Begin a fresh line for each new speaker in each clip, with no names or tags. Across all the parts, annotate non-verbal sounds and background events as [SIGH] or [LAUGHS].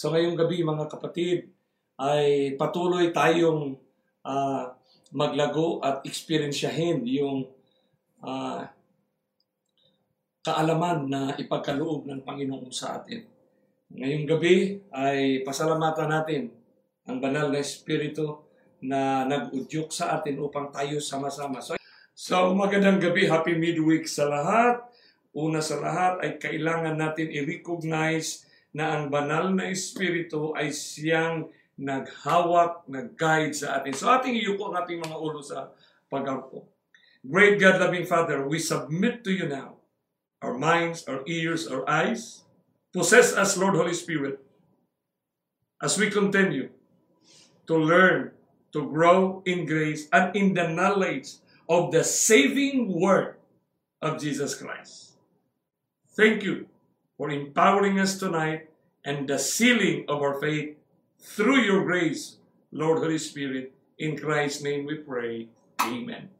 So ngayong gabi mga kapatid, ay patuloy tayong uh, maglago at eksperyensyahin yung uh, kaalaman na ipagkaloob ng Panginoon sa atin. Ngayong gabi ay pasalamatan natin ang banal na Espiritu na nag-udyok sa atin upang tayo sama-sama. So, so magandang gabi, happy midweek sa lahat. Una sa lahat ay kailangan natin i-recognize na ang banal na Espiritu ay siyang naghawak, nag-guide sa atin. So ating iyuko ang ating mga ulo sa pag-arpo. Great God, loving Father, we submit to you now our minds, our ears, our eyes. Possess us, Lord Holy Spirit, as we continue to learn, to grow in grace and in the knowledge of the saving word of Jesus Christ. Thank you for empowering us tonight and the sealing of our faith through your grace, Lord Holy Spirit. In Christ's name we pray. Amen.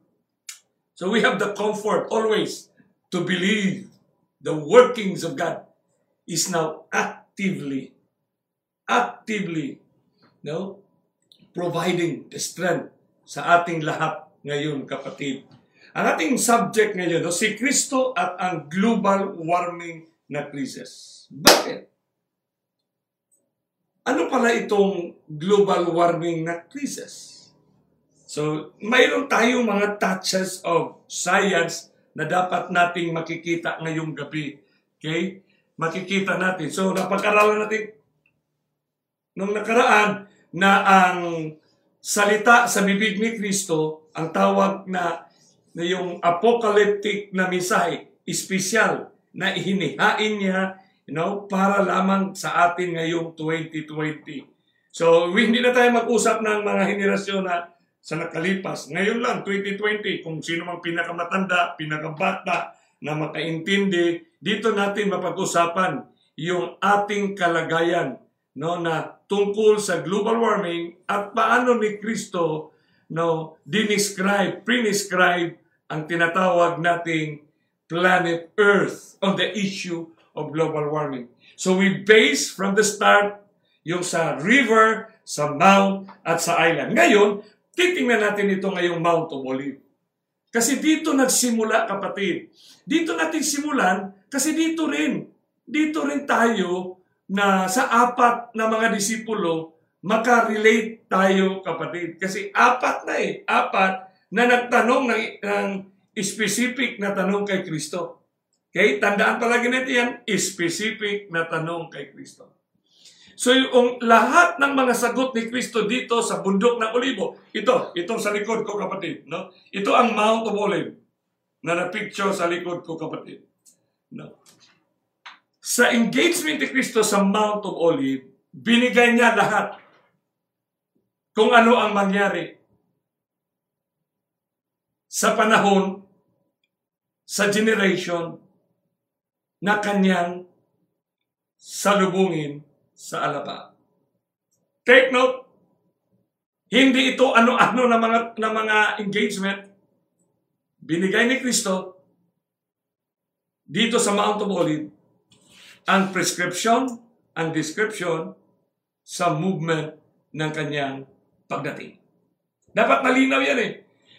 So we have the comfort always to believe the workings of God is now actively, actively, no, providing the strength sa ating lahat ngayon, kapatid. Ang ating subject ngayon, no, si Kristo at ang global warming na crisis. Bakit? Ano pala itong global warming na crisis? So, mayroon tayong mga touches of science na dapat nating makikita ngayong gabi. Okay? Makikita natin. So, napag-aralan natin nung nakaraan na ang salita sa bibig ni Kristo, ang tawag na, na yung apocalyptic na mensahe, espesyal na ihinihain niya you know, para lamang sa atin ngayong 2020. So, hindi na tayo mag-usap ng mga henerasyon na sa nakalipas. Ngayon lang, 2020, kung sino mang pinakamatanda, pinakabata, na makaintindi, dito natin mapag-usapan yung ating kalagayan no na tungkol sa global warming at paano ni Kristo no dinescribe, prescribe ang tinatawag nating planet Earth on the issue of global warming. So we base from the start yung sa river, sa mount, at sa island. Ngayon, titingnan natin ito ngayong Mount of Olive. Kasi dito nagsimula, kapatid. Dito natin simulan kasi dito rin, dito rin tayo na sa apat na mga disipulo, makarelate tayo, kapatid. Kasi apat na eh, apat na nagtanong ng, ng specific na tanong kay Kristo. Okay? Tandaan palagi natin yan, specific na tanong kay Kristo. So yung lahat ng mga sagot ni Kristo dito sa bundok ng Olibo, ito, itong sa likod ko kapatid, no? Ito ang Mount of Olive na na-picture sa likod ko kapatid. No? Sa engagement ni Kristo sa Mount of Olive, binigay niya lahat kung ano ang mangyari sa panahon, sa generation, na kanyang salubungin sa alaba. Take note, hindi ito ano-ano na mga, na mga engagement binigay ni Kristo dito sa Mount of Olive ang prescription, ang description sa movement ng kanyang pagdating. Dapat malinaw yan eh.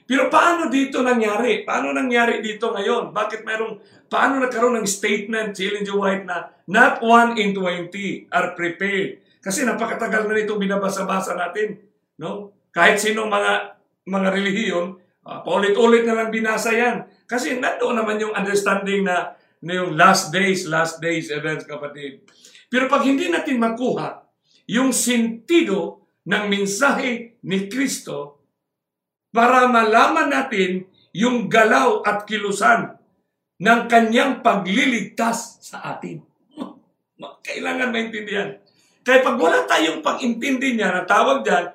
Pero paano dito nangyari? Paano nangyari dito ngayon? Bakit mayroong, paano nagkaroon ng statement si Ellen G. White na not one in 20 are prepared? Kasi napakatagal na nitong binabasa-basa natin. No? Kahit sinong mga mga relihiyon, uh, paulit-ulit na lang binasa yan. Kasi nandoon naman yung understanding na, na yung last days, last days events, kapatid. Pero pag hindi natin makuha yung sentido ng mensahe ni Kristo, para malaman natin yung galaw at kilusan ng kanyang pagliligtas sa atin. [LAUGHS] Kailangan maintindihan. Kaya pag wala tayong pag-intindi niya, na tawag dyan,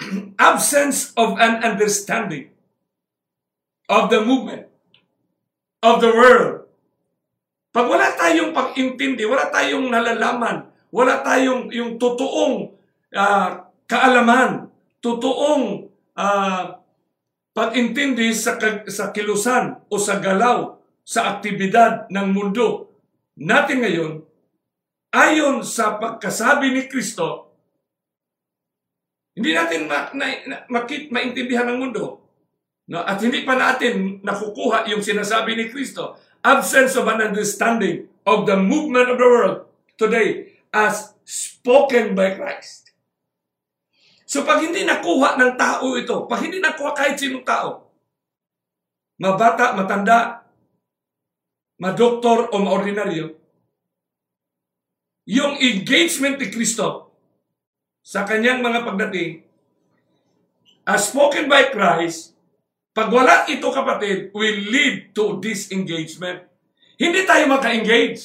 [CLEARS THROAT] absence of an understanding of the movement of the world. Pag wala tayong pag-intindi, wala tayong nalalaman, wala tayong yung totoong uh, kaalaman, totoong uh, pag-intindi sa, sa kilusan o sa galaw sa aktibidad ng mundo natin ngayon, ayon sa pagkasabi ni Kristo, hindi natin ma, na, na, makit, maintindihan ng mundo. No? At hindi pa natin nakukuha yung sinasabi ni Kristo. Absence of an understanding of the movement of the world today as spoken by Christ. So pag hindi nakuha ng tao ito, pag hindi nakuha kahit sinong tao, mabata, matanda, madoktor o maordinaryo, yung engagement ni Kristo sa kanyang mga pagdating, as spoken by Christ, pag wala ito kapatid, will lead to disengagement. Hindi tayo maka-engage.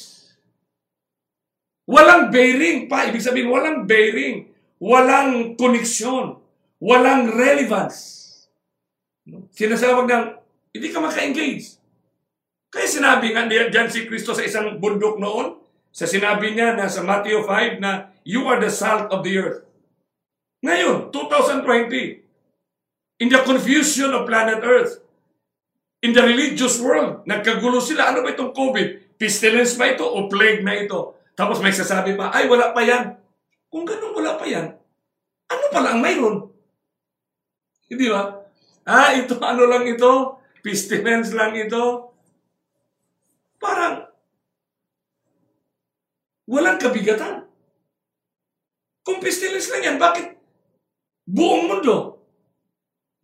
Walang bearing pa. Ibig sabihin, walang bearing. Walang koneksyon. Walang relevance. Sinasabag ng, hindi ka maka-engage. Kaya sinabi nga diyan si Kristo sa isang bundok noon, sa sinabi niya na sa Matthew 5 na you are the salt of the earth. Ngayon, 2020, in the confusion of planet Earth, in the religious world, nagkagulo sila. Ano ba itong COVID? Pestilence ba ito o plague na ito? Tapos may sasabi pa, ay wala pa yan. Kung ganun wala pa yan, ano pala ang mayroon? Hindi ba? Ah, ito [LAUGHS] ano lang ito? Pestilence lang ito? Parang Walang kabigatan. Kung pestilence lang yan, bakit buong mundo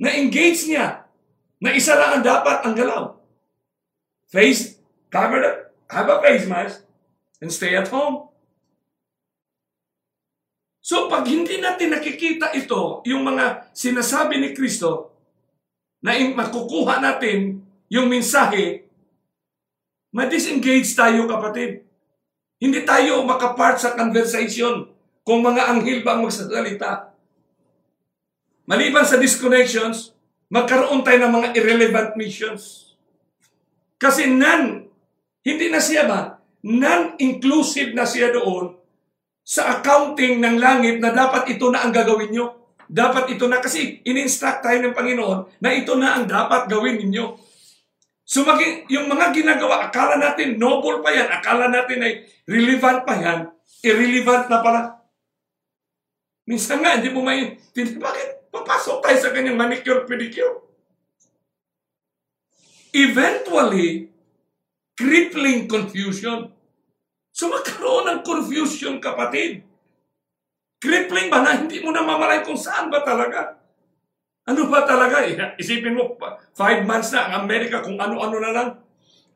na-engage niya na isa lang ang dapat ang galaw? Face, cover the, have a face mask, and stay at home. So pag hindi natin nakikita ito, yung mga sinasabi ni Kristo, na makukuha natin yung mensahe, ma-disengage tayo kapatid. Hindi tayo makapart sa conversation kung mga anghel ba ang magsasalita. Maliban sa disconnections, magkaroon tayo ng mga irrelevant missions. Kasi nan, hindi na siya ba? Non-inclusive na siya doon sa accounting ng langit na dapat ito na ang gagawin nyo. Dapat ito na, kasi in-instruct tayo ng Panginoon na ito na ang dapat gawin ninyo. So maging, yung mga ginagawa, akala natin noble pa yan, akala natin ay relevant pa yan, irrelevant na pala. Minsan nga, hindi mo may, bakit papasok tayo sa kanyang manicure, pedicure? Eventually, crippling confusion. So magkaroon ng confusion, kapatid. Crippling ba na hindi mo na mamalay kung saan ba talaga? Ano ba talaga? [LAUGHS] Isipin mo, five months na ang Amerika kung ano-ano na lang.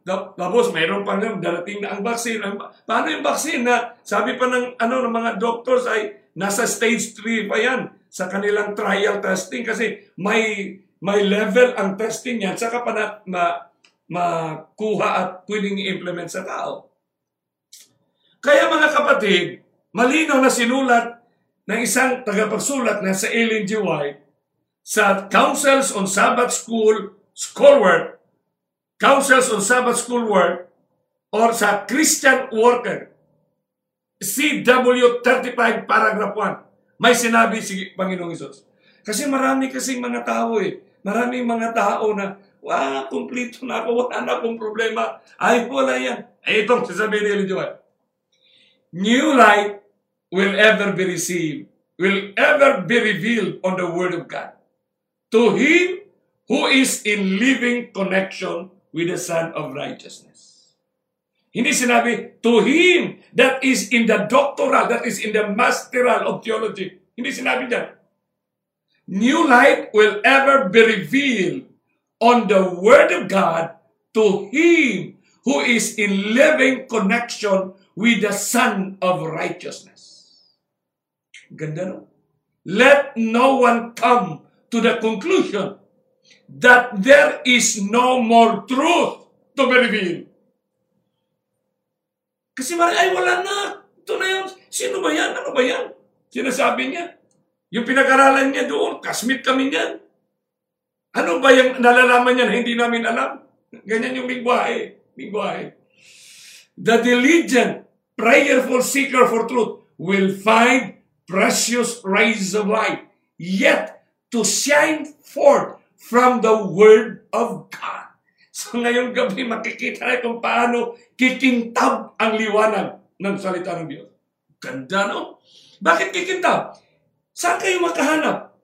Tapos mayroon pa nga darating na ang vaccine. Paano yung vaccine na sabi pa ng, ano, ng mga doctors ay nasa stage 3 pa yan sa kanilang trial testing kasi may may level ang testing yan saka pa na ma, makuha at pwedeng i-implement sa tao. Kaya mga kapatid, malinaw na sinulat ng isang tagapagsulat na sa Ellen G. White sa Councils on Sabbath School Schoolwork, Councils on Sabbath Schoolwork, or sa Christian Worker, CW 35 paragraph 1, may sinabi si Panginoong Isos. Kasi marami kasing mga tao eh. Maraming mga tao na, wah, kumplito na ako, wala na akong problema. Ay, wala yan. Ay, itong sasabihin ni Elijah. New light will ever be received, will ever be revealed on the Word of God to him who is in living connection with the Son of Righteousness. Hindi sinabi, to him that is in the doctoral, that is in the masteral of theology. Hindi sinabi dyan. New light will ever be revealed on the Word of God to him who is in living connection with the Son of Righteousness. Ganda no? Let no one come to the conclusion that there is no more truth to be revealed. Kasi marami, ay wala na. Ito na yun. Sino ba yan? Ano ba yan? Sinasabi niya. Yung pinag-aralan niya doon, kasmit kami niyan. Ano ba yung nalalaman niya na hindi namin alam? Ganyan yung lingwahe. Lingwahe. The diligent, prayerful seeker for truth will find precious rays of light. Yet, to shine forth from the Word of God. So ngayong gabi makikita na kung paano kikintab ang liwanag ng salita ng Diyos. Ganda, no? Bakit kikintab? Saan kayo makahanap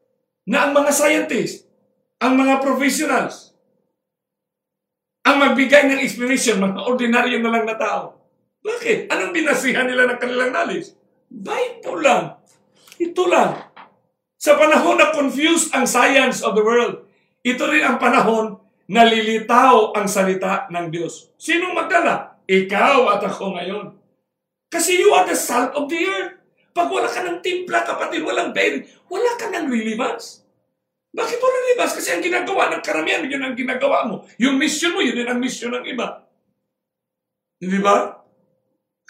na ang mga scientists, ang mga professionals, ang magbigay ng explanation, mga ordinaryo na lang na tao. Bakit? Anong binasihan nila ng kanilang knowledge? Bible lang. Ito lang. Sa panahon na confused ang science of the world, ito rin ang panahon na lilitaw ang salita ng Diyos. Sinong magdala? Ikaw at ako ngayon. Kasi you are the salt of the earth. Pag wala ka ng timpla, kapatid, walang bearing, wala ka ng relevance. Bakit walang relevance? Kasi ang ginagawa ng karamihan, yun ang ginagawa mo. Yung mission mo, yun din ang mission ng iba. Di ba?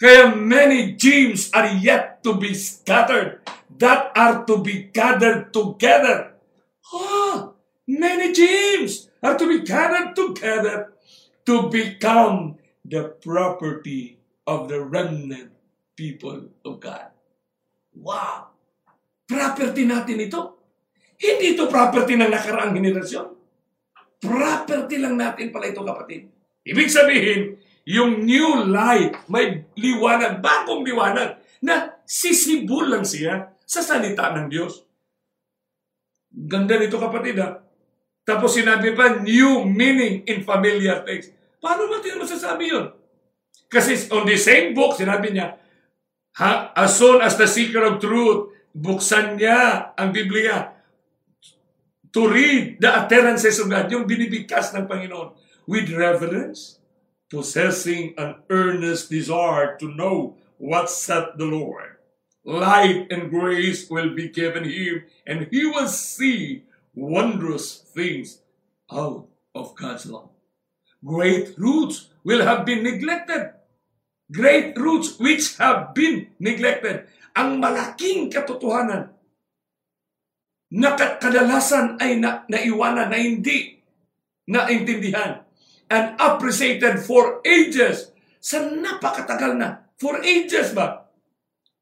Kaya many gems are yet to be scattered that are to be gathered together. Ah, many gems are to be gathered together to become the property of the remnant people of God. Wow! Property natin ito. Hindi ito property ng nakaraang henerasyon. Property lang natin pala ito, kapatid. Ibig sabihin, yung new life, may liwanag, bagong liwanag, na sisibol lang siya sa salita ng Diyos. Ganda nito kapatid ha. Tapos sinabi pa, new meaning in familiar text. Paano natin masasabi yun? Kasi on the same book, sinabi niya, ha, as soon as the seeker of truth, buksan niya ang Biblia to read the utterances of God, yung binibigkas ng Panginoon with reverence, possessing an earnest desire to know what said the Lord. Light and grace will be given him, and he will see wondrous things out of God's law. Great roots will have been neglected. Great roots which have been neglected. Ang malaking katotohanan na kadalasan ay na, naiwanan na hindi naintindihan and appreciated for ages sa napakatagal na. For ages ba?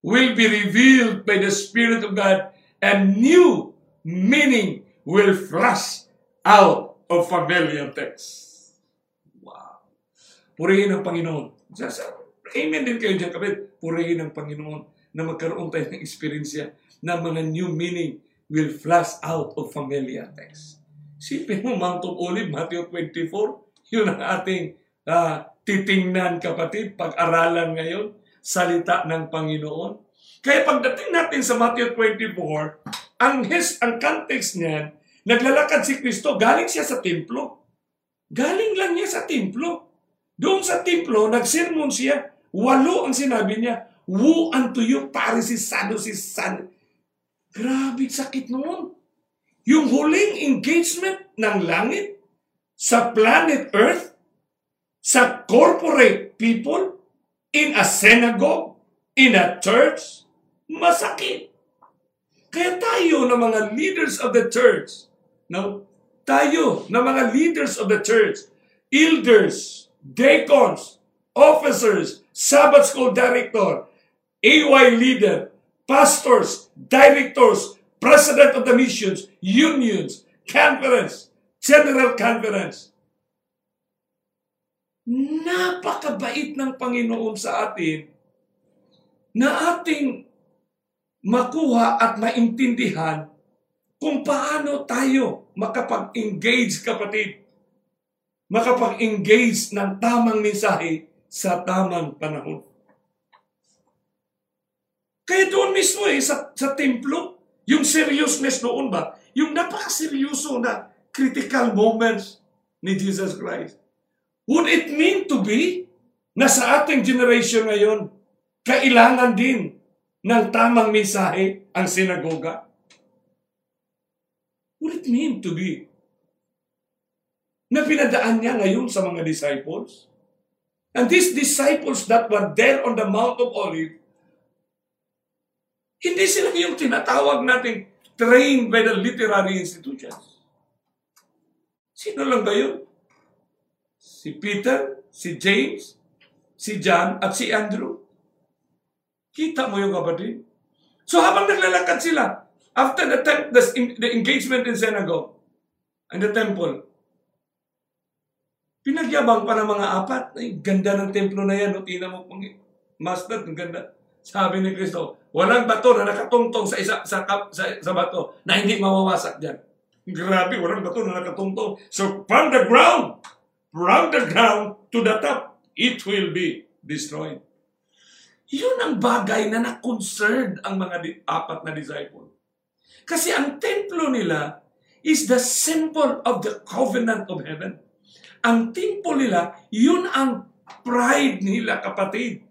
Will be revealed by the Spirit of God and new meaning will flash out of familiar text. Wow. Purihin ang Panginoon. Amen din kayo dyan, kapit. Purihin ang Panginoon na magkaroon tayo ng experience na mga new meaning will flash out of familiar text. Sipin mo, Mount of Olive, Matthew 24, yun ang ating uh, titingnan kapatid, pag-aralan ngayon, salita ng Panginoon. Kaya pagdating natin sa Matthew 24, ang his, ang context niyan, naglalakad si Kristo, galing siya sa templo. Galing lang niya sa templo. Doon sa templo, nagsermon siya. Walo ang sinabi niya. Woe unto you, Pharisees, Sadducees, Sad. Grabe sakit noon. Yung huling engagement ng langit, sa planet Earth, sa corporate people, in a synagogue, in a church, masakit. Kaya tayo na mga leaders of the church, no? tayo na mga leaders of the church, elders, deacons, officers, Sabbath school director, AY leader, pastors, directors, president of the missions, unions, conference, General Conference. Napakabait ng Panginoon sa atin na ating makuha at maintindihan kung paano tayo makapag-engage, kapatid. Makapag-engage ng tamang mensahe sa tamang panahon. Kaya doon mismo eh, sa, sa templo, yung seriousness doon ba, yung napakaseryoso na critical moments ni Jesus Christ. Would it mean to be na sa ating generation ngayon, kailangan din ng tamang mensahe ang sinagoga? Would it mean to be na pinadaan niya ngayon sa mga disciples? And these disciples that were there on the Mount of Olives, hindi sila yung tinatawag nating trained by the literary institutions. Sino lang ba yun? Si Peter, si James, si John, at si Andrew. Kita mo yung kapatid? So habang naglalakad sila, after the, tem- the, the engagement in synagogue and the temple, pinagyabang pa ng mga apat. Ay, ganda ng templo na yan. O, tina mo, Master, ang ganda. Sabi ni Kristo, walang bato na nakatungtong sa isa sa, sa, sa bato na hindi mawawasak diyan. Grabe, walang bato na nakatungtong. So from the ground, from the ground to the top, it will be destroyed. Yun ang bagay na na-concerned ang mga di- apat na disciple. Kasi ang templo nila is the symbol of the covenant of heaven. Ang temple nila, yun ang pride nila, kapatid.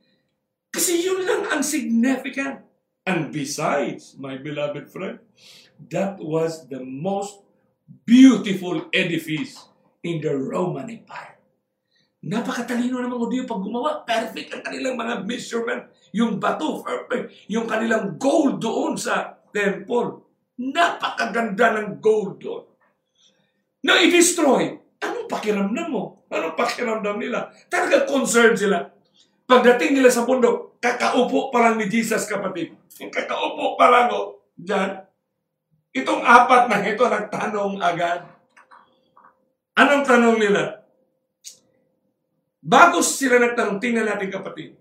Kasi yun lang ang significant. And besides, my beloved friend, that was the most beautiful edifice in the Roman Empire. Napakatalino ng mga Hudyo pag gumawa. Perfect ang kanilang mga measurement. Yung bato, perfect. Yung kanilang gold doon sa temple. Napakaganda ng gold doon. Na i-destroy. Anong pakiramdam mo? Anong pakiramdam nila? Talaga concerned sila. Pagdating nila sa bundok, kakaupo pa lang ni Jesus, kapatid. Yung kakaupo pa lang, oh, dyan. Itong apat na ito, nagtanong agad. Anong tanong nila? Bago sila nagtanong, tingnan natin kapatid.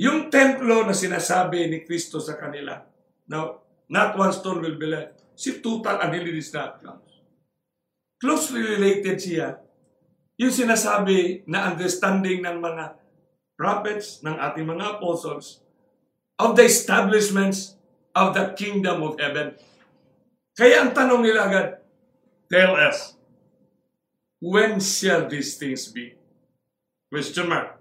Yung templo na sinasabi ni Kristo sa kanila, now, not one stone will be left. Si total annihilation is not comes. Closely related siya. Yung sinasabi na understanding ng mga prophets, ng ating mga apostles, of the establishments of the kingdom of heaven. Kaya ang tanong nila agad, tell us, when shall these things be? Question mark.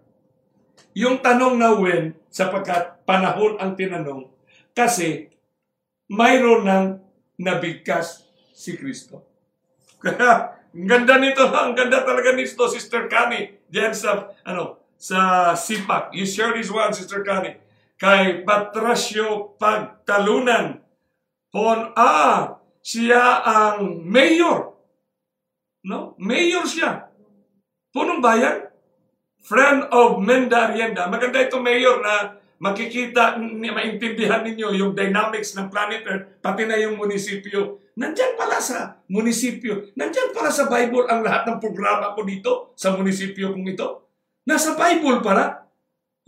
Yung tanong na when, sapagkat panahon ang tinanong, kasi mayroon ng nabigkas si Kristo. Kaya, [LAUGHS] ang ganda nito, ang ganda talaga nito, Sister Connie, diyan sa, ano, sa Sipak. You share this one, Sister Connie. Kay Patrasyo Pagtalunan. Pon, ah, siya ang mayor. No? Mayor siya. Punong bayan. Friend of Menda Arienda. Maganda itong mayor na makikita, maintindihan ninyo yung dynamics ng planet Earth, pati na yung munisipyo. Nandyan pala sa munisipyo. Nandyan pala sa Bible ang lahat ng programa ko dito sa munisipyo kong ito. Nasa Bible pala.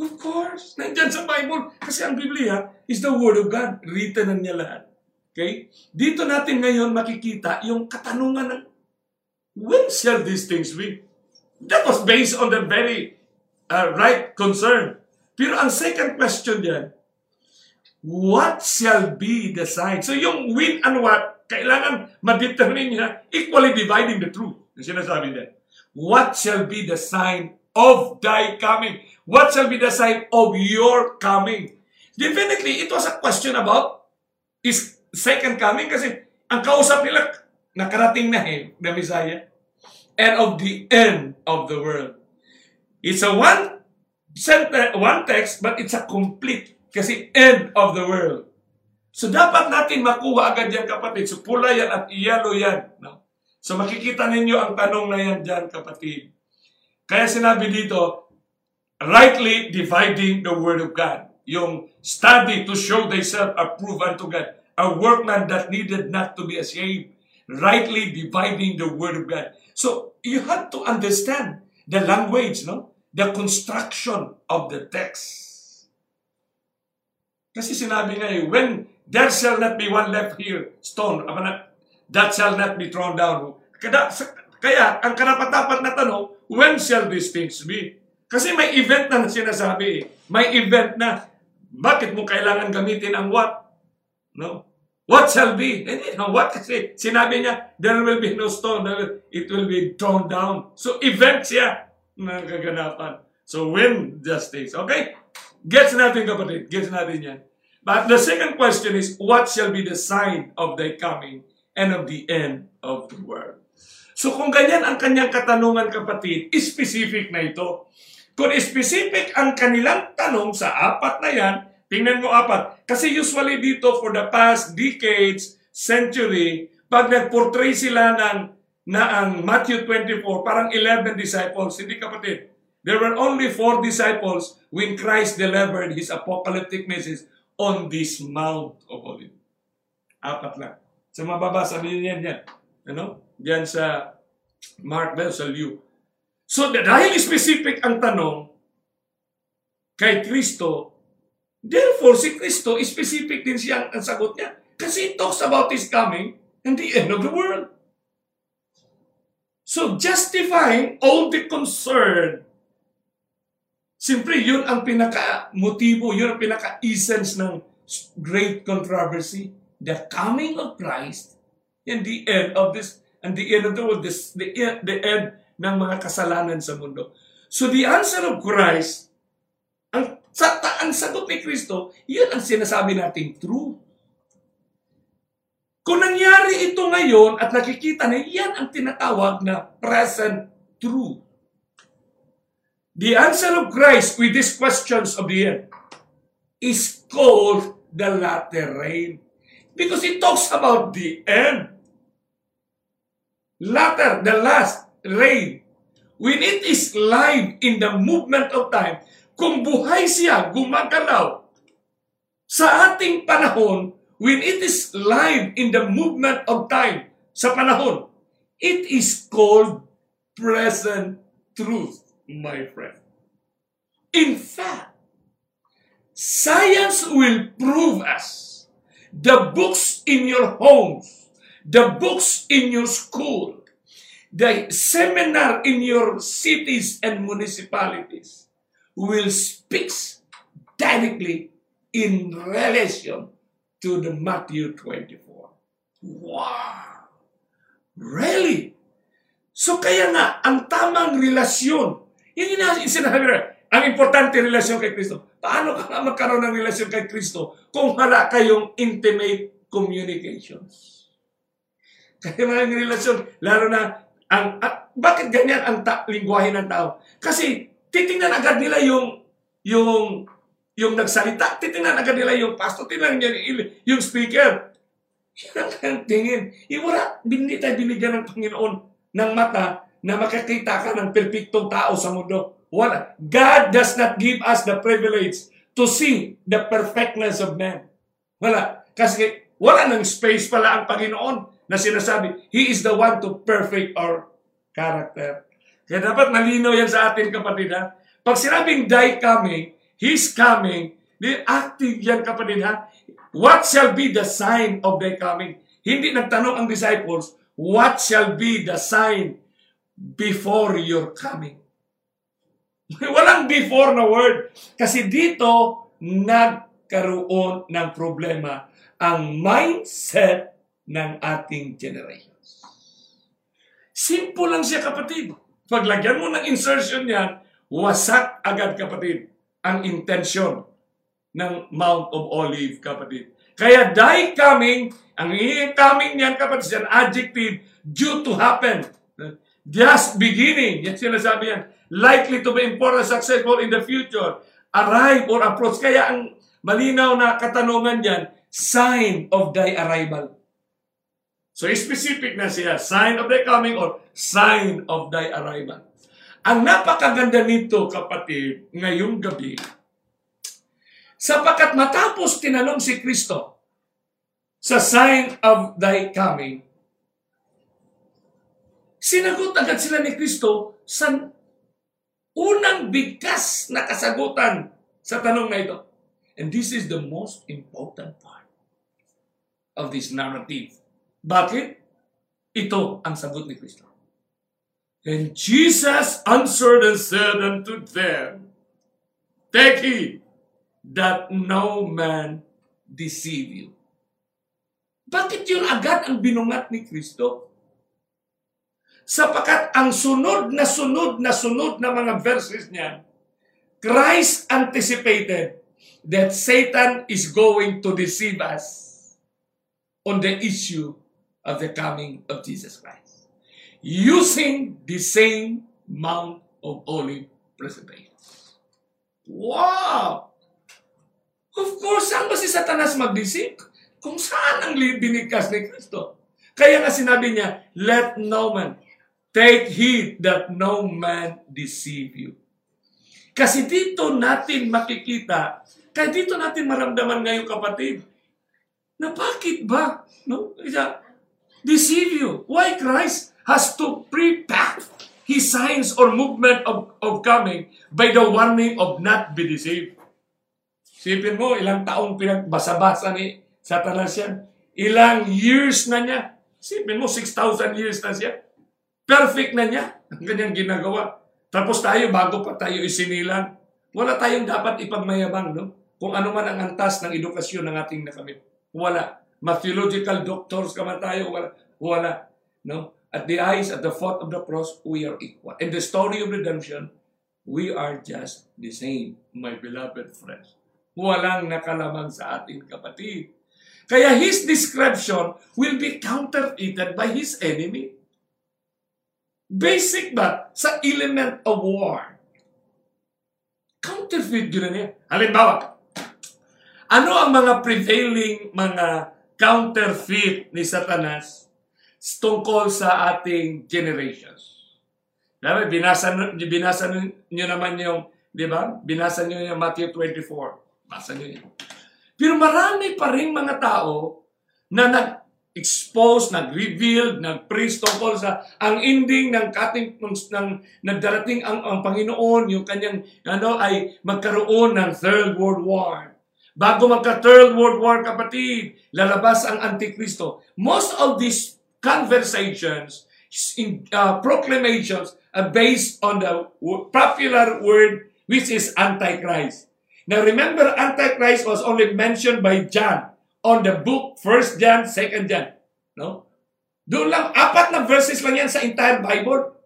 Of course, nandyan sa Bible. Kasi ang Biblia is the Word of God. Written na niya lahat. Okay? Dito natin ngayon makikita yung katanungan ng when shall these things be? That was based on the very uh, right concern. Pero ang second question diyan, what shall be the sign? So yung when and what, kailangan ma-determine niya equally dividing the truth. Yung sinasabi niya. What shall be the sign of thy coming? What shall be the sign of your coming? Definitely, it was a question about his second coming kasi ang kausap nila, nakarating na eh, the Messiah, and of the end of the world. It's a one sentence, one text, but it's a complete kasi end of the world. So dapat natin makuha agad yan kapatid. So pula yan at yellow yan. No? So makikita ninyo ang tanong na yan dyan kapatid. Kaya sinabi dito, rightly dividing the word of God. Yung study to show thyself approved unto God. A workman that needed not to be ashamed. Rightly dividing the word of God. So you have to understand the language, no? The construction of the text. Kasi sinabi nga eh, when there shall not be one left here, stone, that shall not be thrown down. Kaya, kaya ang karapat-dapat na tanong, when shall these things be? Kasi may event na sinasabi eh. May event na, bakit mo kailangan gamitin ang what? No? What shall be? Hindi, no, what kasi sinabi niya, there will be no stone, it will be thrown down. So event siya na kaganapan. So when justice, okay? Gets natin kapatid, gets natin yan. But the second question is, what shall be the sign of thy coming and of the end of the world? So kung ganyan ang kanyang katanungan kapatid, specific na ito. Kung specific ang kanilang tanong sa apat na yan, tingnan mo apat. Kasi usually dito for the past decades, century, pag nag-portray sila ng na ang Matthew 24, parang 11 disciples, hindi kapatid. There were only four disciples when Christ delivered His apocalyptic message on this Mount of Olives. Apat lang. Sa mababasa niyo yan yan. Ano? Diyan sa Mark Bell, sa Luke. So, dahil specific ang tanong, kay Kristo, Therefore, si Kristo, specific din siya ang sagot niya. Kasi it talks about His coming and the end of the world. So, justifying all the concern, Siyempre, yun ang pinaka-motibo, yun ang pinaka-essence ng great controversy. The coming of Christ and the end of this, and the end of the world, this, the, end, the end ng mga kasalanan sa mundo. So the answer of Christ, ang, sa, ang sagot ni Kristo, yun ang sinasabi nating true. Kung nangyari ito ngayon at nakikita na yan ang tinatawag na present truth. The answer of Christ with these questions of the end is called the latter rain. Because it talks about the end. Latter, the last rain. When it is live in the movement of time, kung buhay siya, gumagalaw, sa ating panahon, when it is live in the movement of time, sa panahon, it is called present truth my friend. In fact, science will prove us the books in your homes, the books in your school, the seminar in your cities and municipalities will speak directly in relation to the Matthew 24. Wow! Really? So kaya nga, ang tamang relasyon yun yung sinasabi na, ang importante relasyon kay Kristo. Paano ka nga magkaroon ng relasyon kay Kristo kung wala kayong intimate communications? Kaya mga relasyon, lalo na, ang, at, bakit ganyan ang ta- lingwahe ng tao? Kasi titingnan agad nila yung, yung, yung nagsalita, titingnan agad nila yung pastor, titingnan niya yung speaker. Yan ang tingin. Iwala, hindi tayo binigyan ng Panginoon ng mata na makakita ka ng perpektong tao sa mundo. Wala. God does not give us the privilege to see the perfectness of man. Wala. Kasi wala ng space pala ang Panginoon na sinasabi, He is the one to perfect our character. Kaya dapat malinaw yan sa atin, kapatid. Ha? Pag sinabing die coming, He's coming, active yan, kapatid. Ha? What shall be the sign of thy coming? Hindi nagtanong ang disciples, what shall be the sign before your coming. [LAUGHS] Walang before na word. Kasi dito, nagkaroon ng problema ang mindset ng ating generations. Simple lang siya kapatid. Paglagyan mo ng insertion yan, wasak agad kapatid ang intention ng Mount of Olive kapatid. Kaya die coming, ang coming niyan kapatid, an adjective due to happen just beginning. Yan sinasabi yan. Likely to be important, successful in the future. Arrive or approach. Kaya ang malinaw na katanungan yan, sign of thy arrival. So specific na siya, sign of thy coming or sign of thy arrival. Ang napakaganda nito, kapatid, ngayong gabi, sapagkat matapos tinanong si Kristo sa sign of thy coming, Sinagot agad sila ni Kristo sa unang bigkas na kasagutan sa tanong na ito. And this is the most important part of this narrative. Bakit? Ito ang sagot ni Kristo. And Jesus answered and said unto them, Take heed that no man deceive you. Bakit yun agad ang binungat ni Kristo? Sapakat ang sunod na sunod na sunod na mga verses niya, Christ anticipated that Satan is going to deceive us on the issue of the coming of Jesus Christ. Using the same Mount of Olive presentation. Wow! Of course, saan ba si Satanas mag-deceive? Kung saan ang binigkas ni Kristo? Kaya nga sinabi niya, let no man Take heed that no man deceive you. Kasi dito natin makikita, kaya dito natin maramdaman ngayon kapatid, na bakit ba? No? Deceive you. Why Christ has to prepare his signs or movement of, of coming by the warning of not be deceived. Sipin mo, ilang taong pinagbasa-basa ni Satanas yan. Ilang years na niya. Sipin mo, 6,000 years na siya. Perfect na niya ang kanyang ginagawa. Tapos tayo, bago pa tayo isinilang, wala tayong dapat ipagmayabang, no? Kung ano man ang antas ng edukasyon ng ating nakamit. Wala. Matheological doctors ka man tayo, wala. Wala. No? At the eyes, at the foot of the cross, we are equal. In the story of redemption, we are just the same, my beloved friends. Walang nakalamang sa ating kapatid. Kaya his description will be counterfeited by his enemy. Basic ba sa element of war? Counterfeit yun niya. Halimbawa, ano ang mga prevailing mga counterfeit ni Satanas tungkol sa ating generations? Diba? Binasa, binasa nyo naman yung, di ba? Binasa nyo yung Matthew 24. Basa nyo yun. Pero marami pa rin mga tao na nag-expose, nag-reveal, nag-preach tungkol sa ang ending ng kating ng, ng nagdarating ang, ang Panginoon, yung kanyang ano ay magkaroon ng Third World War. Bago magka Third World War, kapatid, lalabas ang Antikristo. Most of these conversations, in, uh, proclamations, are based on the popular word which is Antichrist. Now remember, Antichrist was only mentioned by John on the book, 1 John, 2 John. No? Doon lang, apat na verses lang yan sa entire Bible.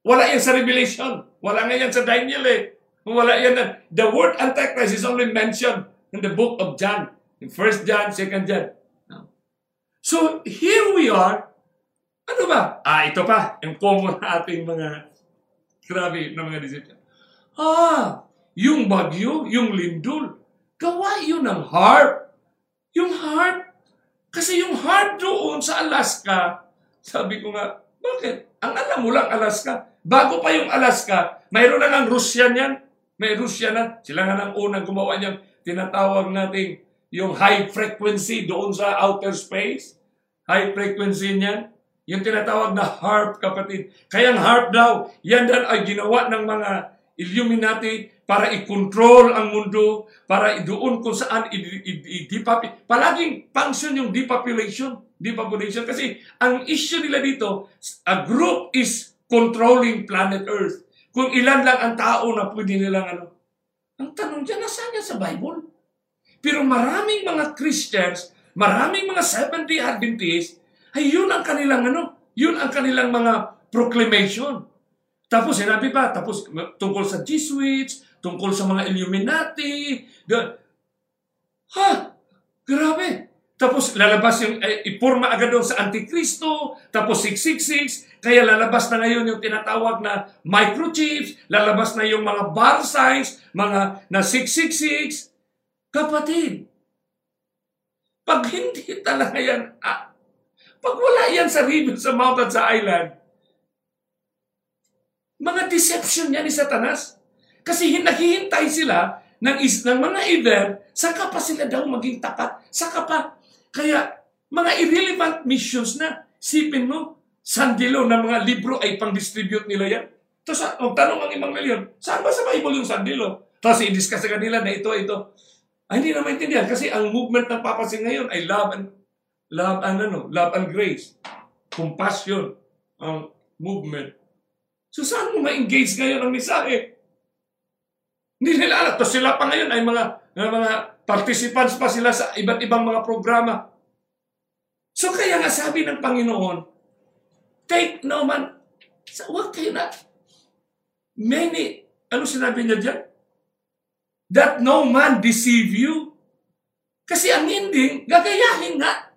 Wala yan sa Revelation. Wala nga yan sa Daniel eh. Wala yan. The word Antichrist is only mentioned in the book of John. In 1 John, 2 John. So, here we are. Ano ba? Ah, ito pa. Yung common na [LAUGHS] ating mga grabe na mga decision. Ah, yung bagyo, yung lindol. Gawa yun ng harp. Yung harp. Kasi yung harp doon sa Alaska, sabi ko nga, bakit? Ang alam mo lang Alaska. Bago pa yung Alaska, mayroon na ng Russian yan. May Russia na. Sila nga nang unang gumawa niyan. Tinatawag natin yung high frequency doon sa outer space. High frequency niyan. Yung tinatawag na harp, kapatid. Kaya ang harp daw, yan dan ay ginawa ng mga Illuminati para i-control ang mundo, para doon kung saan i-depopulate. Palaging function yung depopulation. Depopulation. Kasi ang issue nila dito, a group is controlling planet Earth. Kung ilan lang ang tao na pwede nilang ano. Ang tanong dyan, nasaan yan sa Bible? Pero maraming mga Christians, maraming mga Seventh-day Adventists, ay yun ang kanilang ano, yun ang kanilang mga proclamation. Tapos sinabi pa, tapos tungkol sa Jesuits, tungkol sa mga Illuminati. Ha! Grabe! Tapos lalabas yung, eh, ipurma agad doon sa Antikristo, tapos 666, kaya lalabas na ngayon yung tinatawag na microchips, lalabas na yung mga bar signs, mga na 666. Kapatid, pag hindi talaga yan, ah, pag wala yan sa ribbon sa mountain sa island, mga deception niya ni Satanas. Kasi naghihintay sila ng, is, ng mga event, saka pa sila daw maging tapat. Saka pa. Kaya, mga irrelevant missions na. Sipin mo, sandilo na mga libro ay pang-distribute nila yan. Tapos, ang tanong ang ibang milyon, saan ba sa Bible yung sandilo? Tapos, i-discuss sa kanila na ito, ito. Ay, hindi na maintindihan kasi ang movement ng papasin ngayon ay love and love and ano, love and grace. Compassion ang movement. So saan mo ma-engage ngayon ang mensahe? Hindi nila alam. Tapos sila pa ngayon ay mga, mga participants pa sila sa iba't ibang mga programa. So kaya nga sabi ng Panginoon, take no man, sa huwag kayo na, many, ano sinabi niya dyan? That no man deceive you. Kasi ang ending, gagayahin nga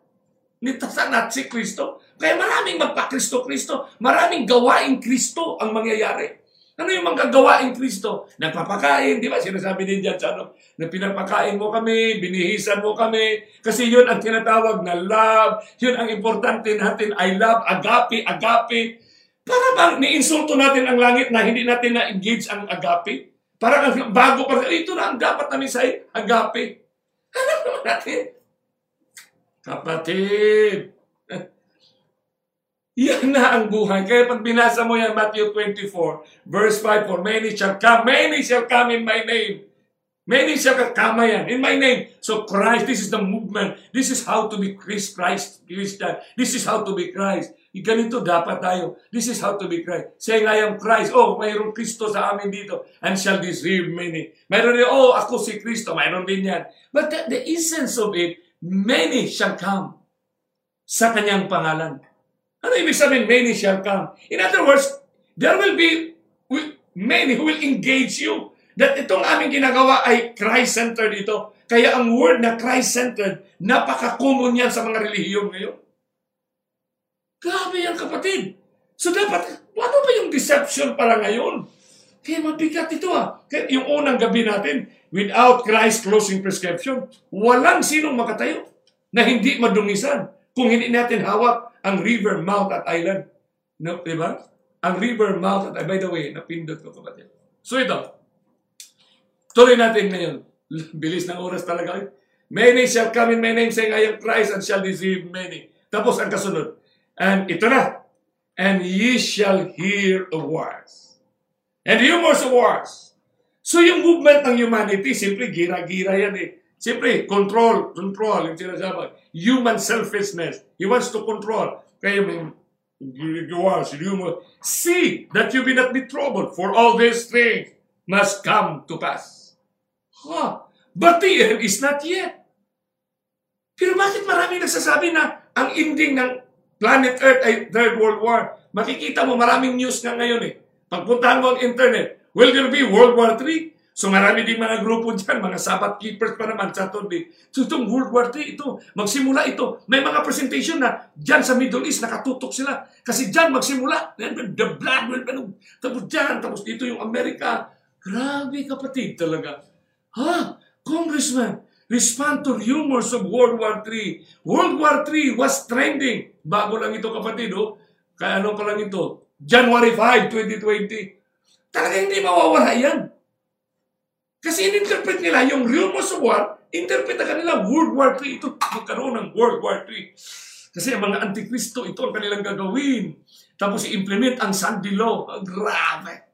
ni Tasanat si Kristo. Kaya maraming magpa-Kristo-Kristo, maraming gawain Kristo ang mangyayari. Ano yung mga gawain Kristo? Nagpapakain, di ba? Sinasabi din dyan sa ano, na pinapakain mo kami, binihisan mo kami, kasi yun ang tinatawag na love, yun ang importante natin, I love, agape, agape. Para bang ni-insulto natin ang langit na hindi natin na-engage ang agape? Para bago pa, ito na ang dapat namin sa agape. Alam naman natin. Kapatid, yan na ang buhay. Kaya pag binasa mo yan, Matthew 24, verse 5, For many shall come, many shall come in my name. Many shall come yan. In my name. So Christ, this is the movement. This is how to be Christ, Christ, Christian. This is how to be Christ. Ganito dapat tayo. This is how to be Christ. Saying, I am Christ. Oh, mayroong Kristo sa amin dito. And shall deceive many. Mayroon din, oh, ako si Kristo. Mayroon din yan. But the, the essence of it, many shall come sa kanyang pangalan. Ano ibig sabihin, many shall come? In other words, there will be many who will engage you that itong aming ginagawa ay Christ-centered ito. Kaya ang word na Christ-centered, napaka-common yan sa mga relihiyon ngayon. Grabe yan kapatid. So dapat, ano ba yung deception para ngayon? Kaya mabigat ito ah. Kaya yung unang gabi natin, without Christ closing prescription, walang sinong makatayo na hindi madungisan kung hindi natin hawak ang river, mouth at island. No, di ba? Ang river, mouth at, by the way, napindot ko kapatid. So ito, Tuloy natin ngayon. [LAUGHS] Bilis ng oras talaga. Many shall come in my name saying, I am Christ and shall deceive many. Tapos ang kasunod. And ito na. And ye shall hear of wars. And rumors of wars. So yung movement ng humanity, simply gira-gira yan eh. Simply, control, control, yung sinasabi. Human selfishness. He wants to control. Kaya may rumors. See that you be not be troubled, for all these things must come to pass. Huh. But the end is not yet. Pero bakit marami nagsasabi na ang ending ng planet Earth ay Third World War? Makikita mo maraming news nga ngayon eh. Pagpuntahan mo ang internet, will there be World War III? So marami din mga grupo dyan, mga Sabbath keepers pa naman sa Saturday. So itong World War III, ito, magsimula ito. May mga presentation na dyan sa Middle East, nakatutok sila. Kasi dyan magsimula. The blood will tapos dyan, tapos dito yung Amerika. Grabe kapatid talaga. Ha? Congressman, respond to rumors of World War III. World War III was trending. Bago lang ito kapatid, oh. Kaya ano pa lang ito? January 5, 2020. Talaga hindi mawawala yan. Kasi in-interpret nila yung rumors of war, interpret na kanila World War III. Ito, magkaroon ng World War III. Kasi ang mga antikristo, ito ang kanilang gagawin. Tapos i-implement ang Sunday Law. Oh, grabe.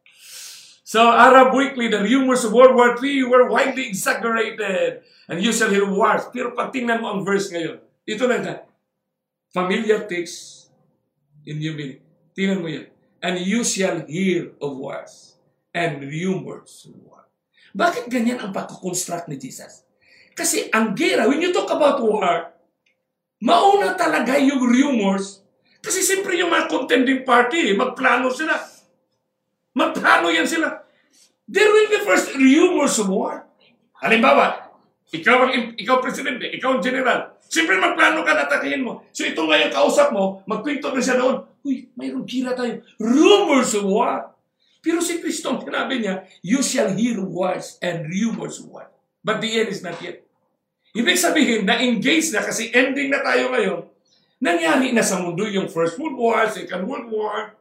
So, Arab Weekly, the rumors of World War III were widely exaggerated. And you shall hear wars. Pero pag tingnan mo ang verse ngayon, ito na na. Familiar text in new meaning. Tingnan mo yan. And you shall hear of wars and rumors of war. Bakit ganyan ang pagkukonstruct ni Jesus? Kasi ang gera, when you talk about war, mauna talaga yung rumors. Kasi siyempre yung mga contending party, magplano sila. Magplano yan sila. There will be first rumors of war. Halimbawa, ikaw ang ikaw presidente, ikaw ang general. Siyempre magplano ka na atakihin mo. So ito ngayon kausap mo, magkwento na siya doon. Uy, mayroong gira tayo. Rumors of war. Pero si Kristo, sinabi niya, you shall hear wars and rumors of war. But the end is not yet. Ibig sabihin, na-engage na kasi ending na tayo ngayon. Nangyari na sa mundo yung First World War, Second World War.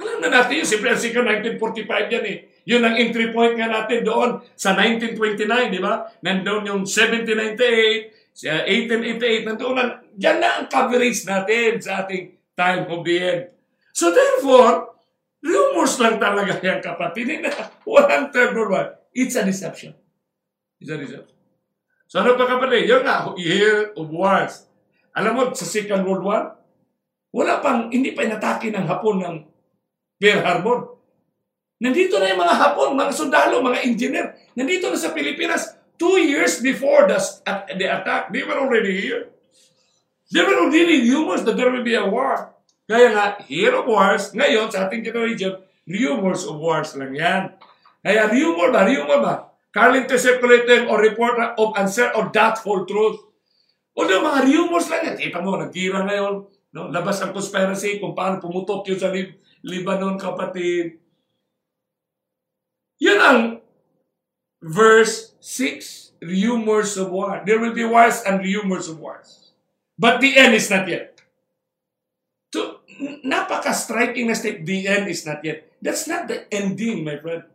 Alam na natin yun, siyempre, 1945 yan eh. Yun ang entry point nga natin doon sa 1929, di ba? Nandoon yung 1798, 1888, nandoon na, dyan na ang coverage natin sa ating time of the end. So therefore, rumors lang talaga yan kapatid. Hindi na, walang third world war. It's a deception. It's a deception. So ano pa kapatid? Yun nga, year of wars. Alam mo, sa Second World War, wala pang, hindi pa inatake ng Hapon ng Pearl Harbor. Nandito na yung mga Hapon, mga sundalo, mga engineer. Nandito na sa Pilipinas. Two years before the, the attack, they were already here. They were already rumors that there will be a war. Kaya nga, here of wars, ngayon sa ating generation, rumors of wars lang yan. Kaya rumor ba? Rumor ba? Currently circulating or report of uncertain or doubtful truth. Although mga rumors lang yan. Kita mo, nagkira ngayon. No? Labas ang conspiracy kung paano pumutok yun sa Lib- Lebanon, kapatid. Yan ang verse 6, rumors of war. There will be wars and rumors of wars. But the end is not yet. Napaka-striking na state, the end is not yet. That's not the ending, my friend.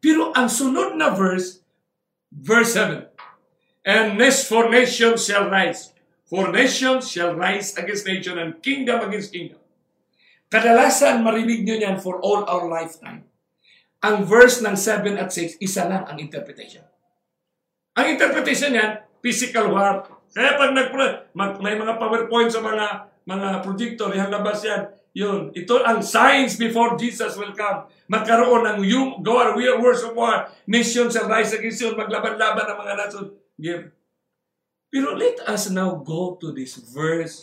Pero ang sunod na verse, verse 7, And next for nations shall rise. For nations shall rise against nation and kingdom against kingdom. Kadalasan marinig nyo yan for all our lifetime ang verse ng 7 at 6, isa lang ang interpretation. Ang interpretation niyan, physical war. Kaya pag nag may mga PowerPoint sa mga mga projector, yung labas yan, yun. Ito ang signs before Jesus will come. Magkaroon ng yung war, we are wars of war. Nation shall rise against you. Maglaban-laban ng mga nason. Yeah. Pero let us now go to this verse.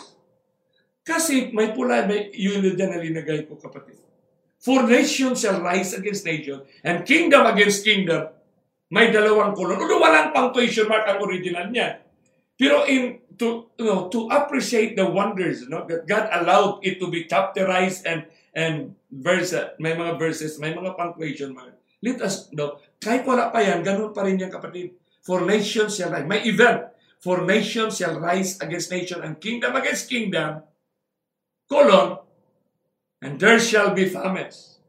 Kasi may pula, may yun dyan na ko kapatid. For nation shall rise against nation, and kingdom against kingdom. May dalawang kulon. Ulo, walang punctuation mark ang original niya. Pero in to you know to appreciate the wonders you know, that God allowed it to be chapterized and and verse may mga verses may mga punctuation mark let us know kahit wala pa yan ganun pa rin yan kapatid. For nations shall rise. May event. For nations shall rise against nation and kingdom against kingdom colon and there shall be famines.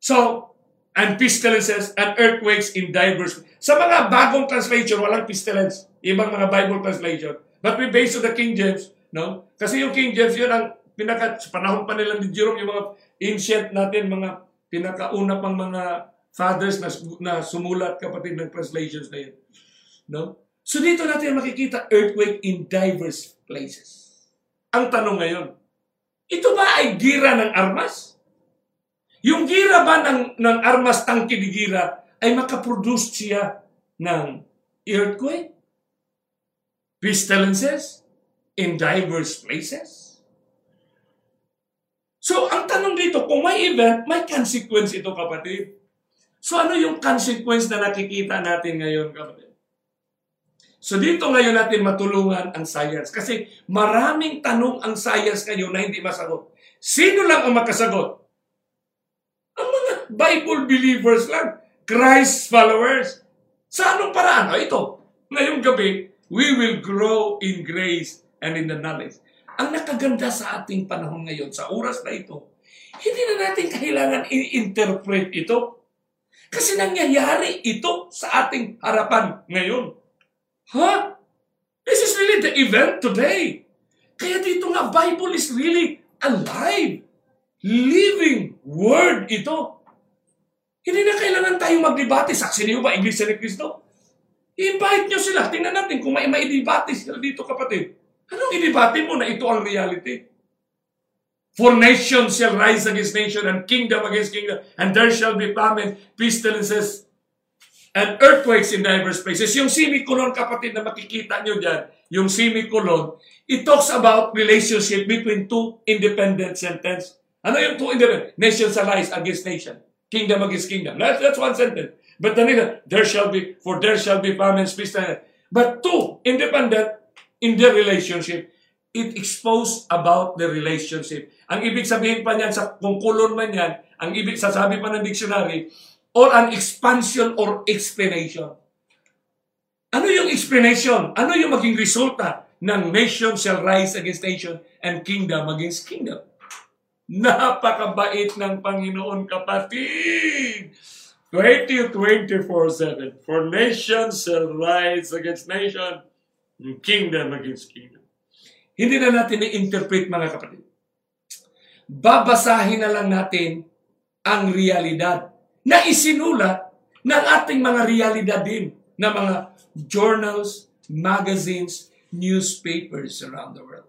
So and pestilences and earthquakes in diverse sa mga bagong translation walang pestilence ibang mga Bible translation. But we base on the King James, no? Kasi yung King James, yun ang pinaka, sa panahon pa nila ni Jerome, yung mga ancient natin, mga pinakauna pang mga fathers na, na sumulat kapatid ng translations na yun. No? So dito natin makikita earthquake in diverse places. Ang tanong ngayon, ito ba ay gira ng armas? Yung gira ba ng, ng armas tangki ni gira ay makaproduce siya ng earthquake? Pestilences in diverse places. So, ang tanong dito, kung may event, may consequence ito, kapatid. So, ano yung consequence na nakikita natin ngayon, kapatid? So, dito ngayon natin matulungan ang science. Kasi maraming tanong ang science ngayon na hindi masagot. Sino lang ang makasagot? Ang mga Bible believers lang. Christ followers. Sa anong paraan? O ito, ngayong gabi, we will grow in grace and in the knowledge. Ang nakaganda sa ating panahon ngayon, sa oras na ito, hindi na natin kailangan i-interpret ito. Kasi nangyayari ito sa ating harapan ngayon. Ha? This is really the event today. Kaya dito nga, Bible is really alive. Living word ito. Hindi na kailangan tayo magdebate. Saksi niyo ba, Iglesia ni Cristo? I-invite nyo sila. Tingnan natin kung may maidibate sila dito, kapatid. Anong idibate mo na ito ang reality? For nation shall rise against nation and kingdom against kingdom, and there shall be famine, pestilences, and earthquakes in diverse places. Yung semicolon, kapatid, na makikita nyo dyan, yung semicolon, it talks about relationship between two independent sentences. Ano yung two independent? Nation shall rise against nation. Kingdom against kingdom. That's, that's one sentence. But the next, there shall be, for there shall be famines, peace, But two, independent in their relationship, it exposed about the relationship. Ang ibig sabihin pa niyan, sa, kung kulon man yan, ang ibig sasabi pa ng dictionary, or an expansion or explanation. Ano yung explanation? Ano yung maging resulta ng nation shall rise against nation and kingdom against kingdom? Napakabait ng Panginoon kapatid! 20-24-7. For nation shall rise against nation, and kingdom against kingdom. Hindi na natin i-interpret mga kapatid. Babasahin na lang natin ang realidad na isinulat ng ating mga realidad din na mga journals, magazines, newspapers around the world.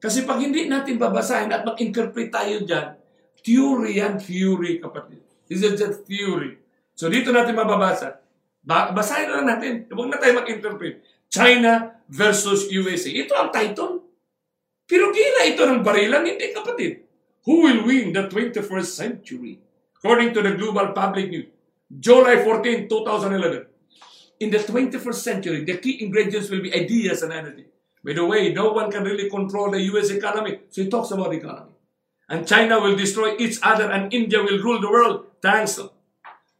Kasi pag hindi natin babasahin at mag-interpret tayo dyan, Theory yan, theory, kapatid. This is just theory. So dito natin mababasa. Ba basahin na lang natin. Huwag na tayo mag-interpret. China versus USA. Ito ang title. Pero gira ito ng barilan, hindi kapatid. Who will win the 21st century? According to the Global Public News, July 14, 2011. In the 21st century, the key ingredients will be ideas and energy. By the way, no one can really control the US economy. So he talks about economy. And China will destroy each other and India will rule the world. Thanks.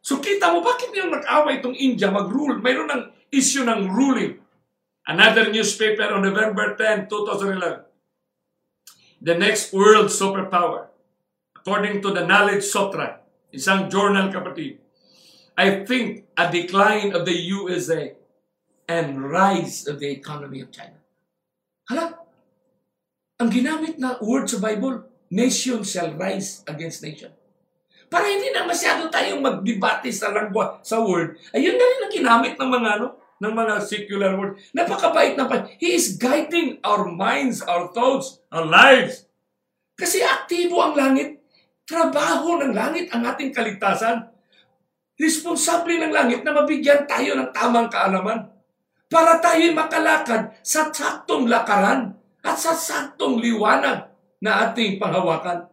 So kita mo, bakit yung nag-away itong India mag-rule? Mayroon ng issue ng ruling. Another newspaper on November 10, 2011. The next world superpower. According to the Knowledge Sutra, isang journal kapatid, I think a decline of the USA and rise of the economy of China. Hala, ang ginamit na word sa Bible, Nation shall rise against nation. Para hindi na masyado tayong magdebate sa langwa, sa word. Ayun na rin ang ginamit ng mga ano, ng mga secular word. Napakabait na pa. He is guiding our minds, our thoughts, our lives. Kasi aktibo ang langit. Trabaho ng langit ang ating kaligtasan. Responsable ng langit na mabigyan tayo ng tamang kaalaman para tayo makalakad sa saktong lakaran at sa saktong liwanag na ating panghawakan.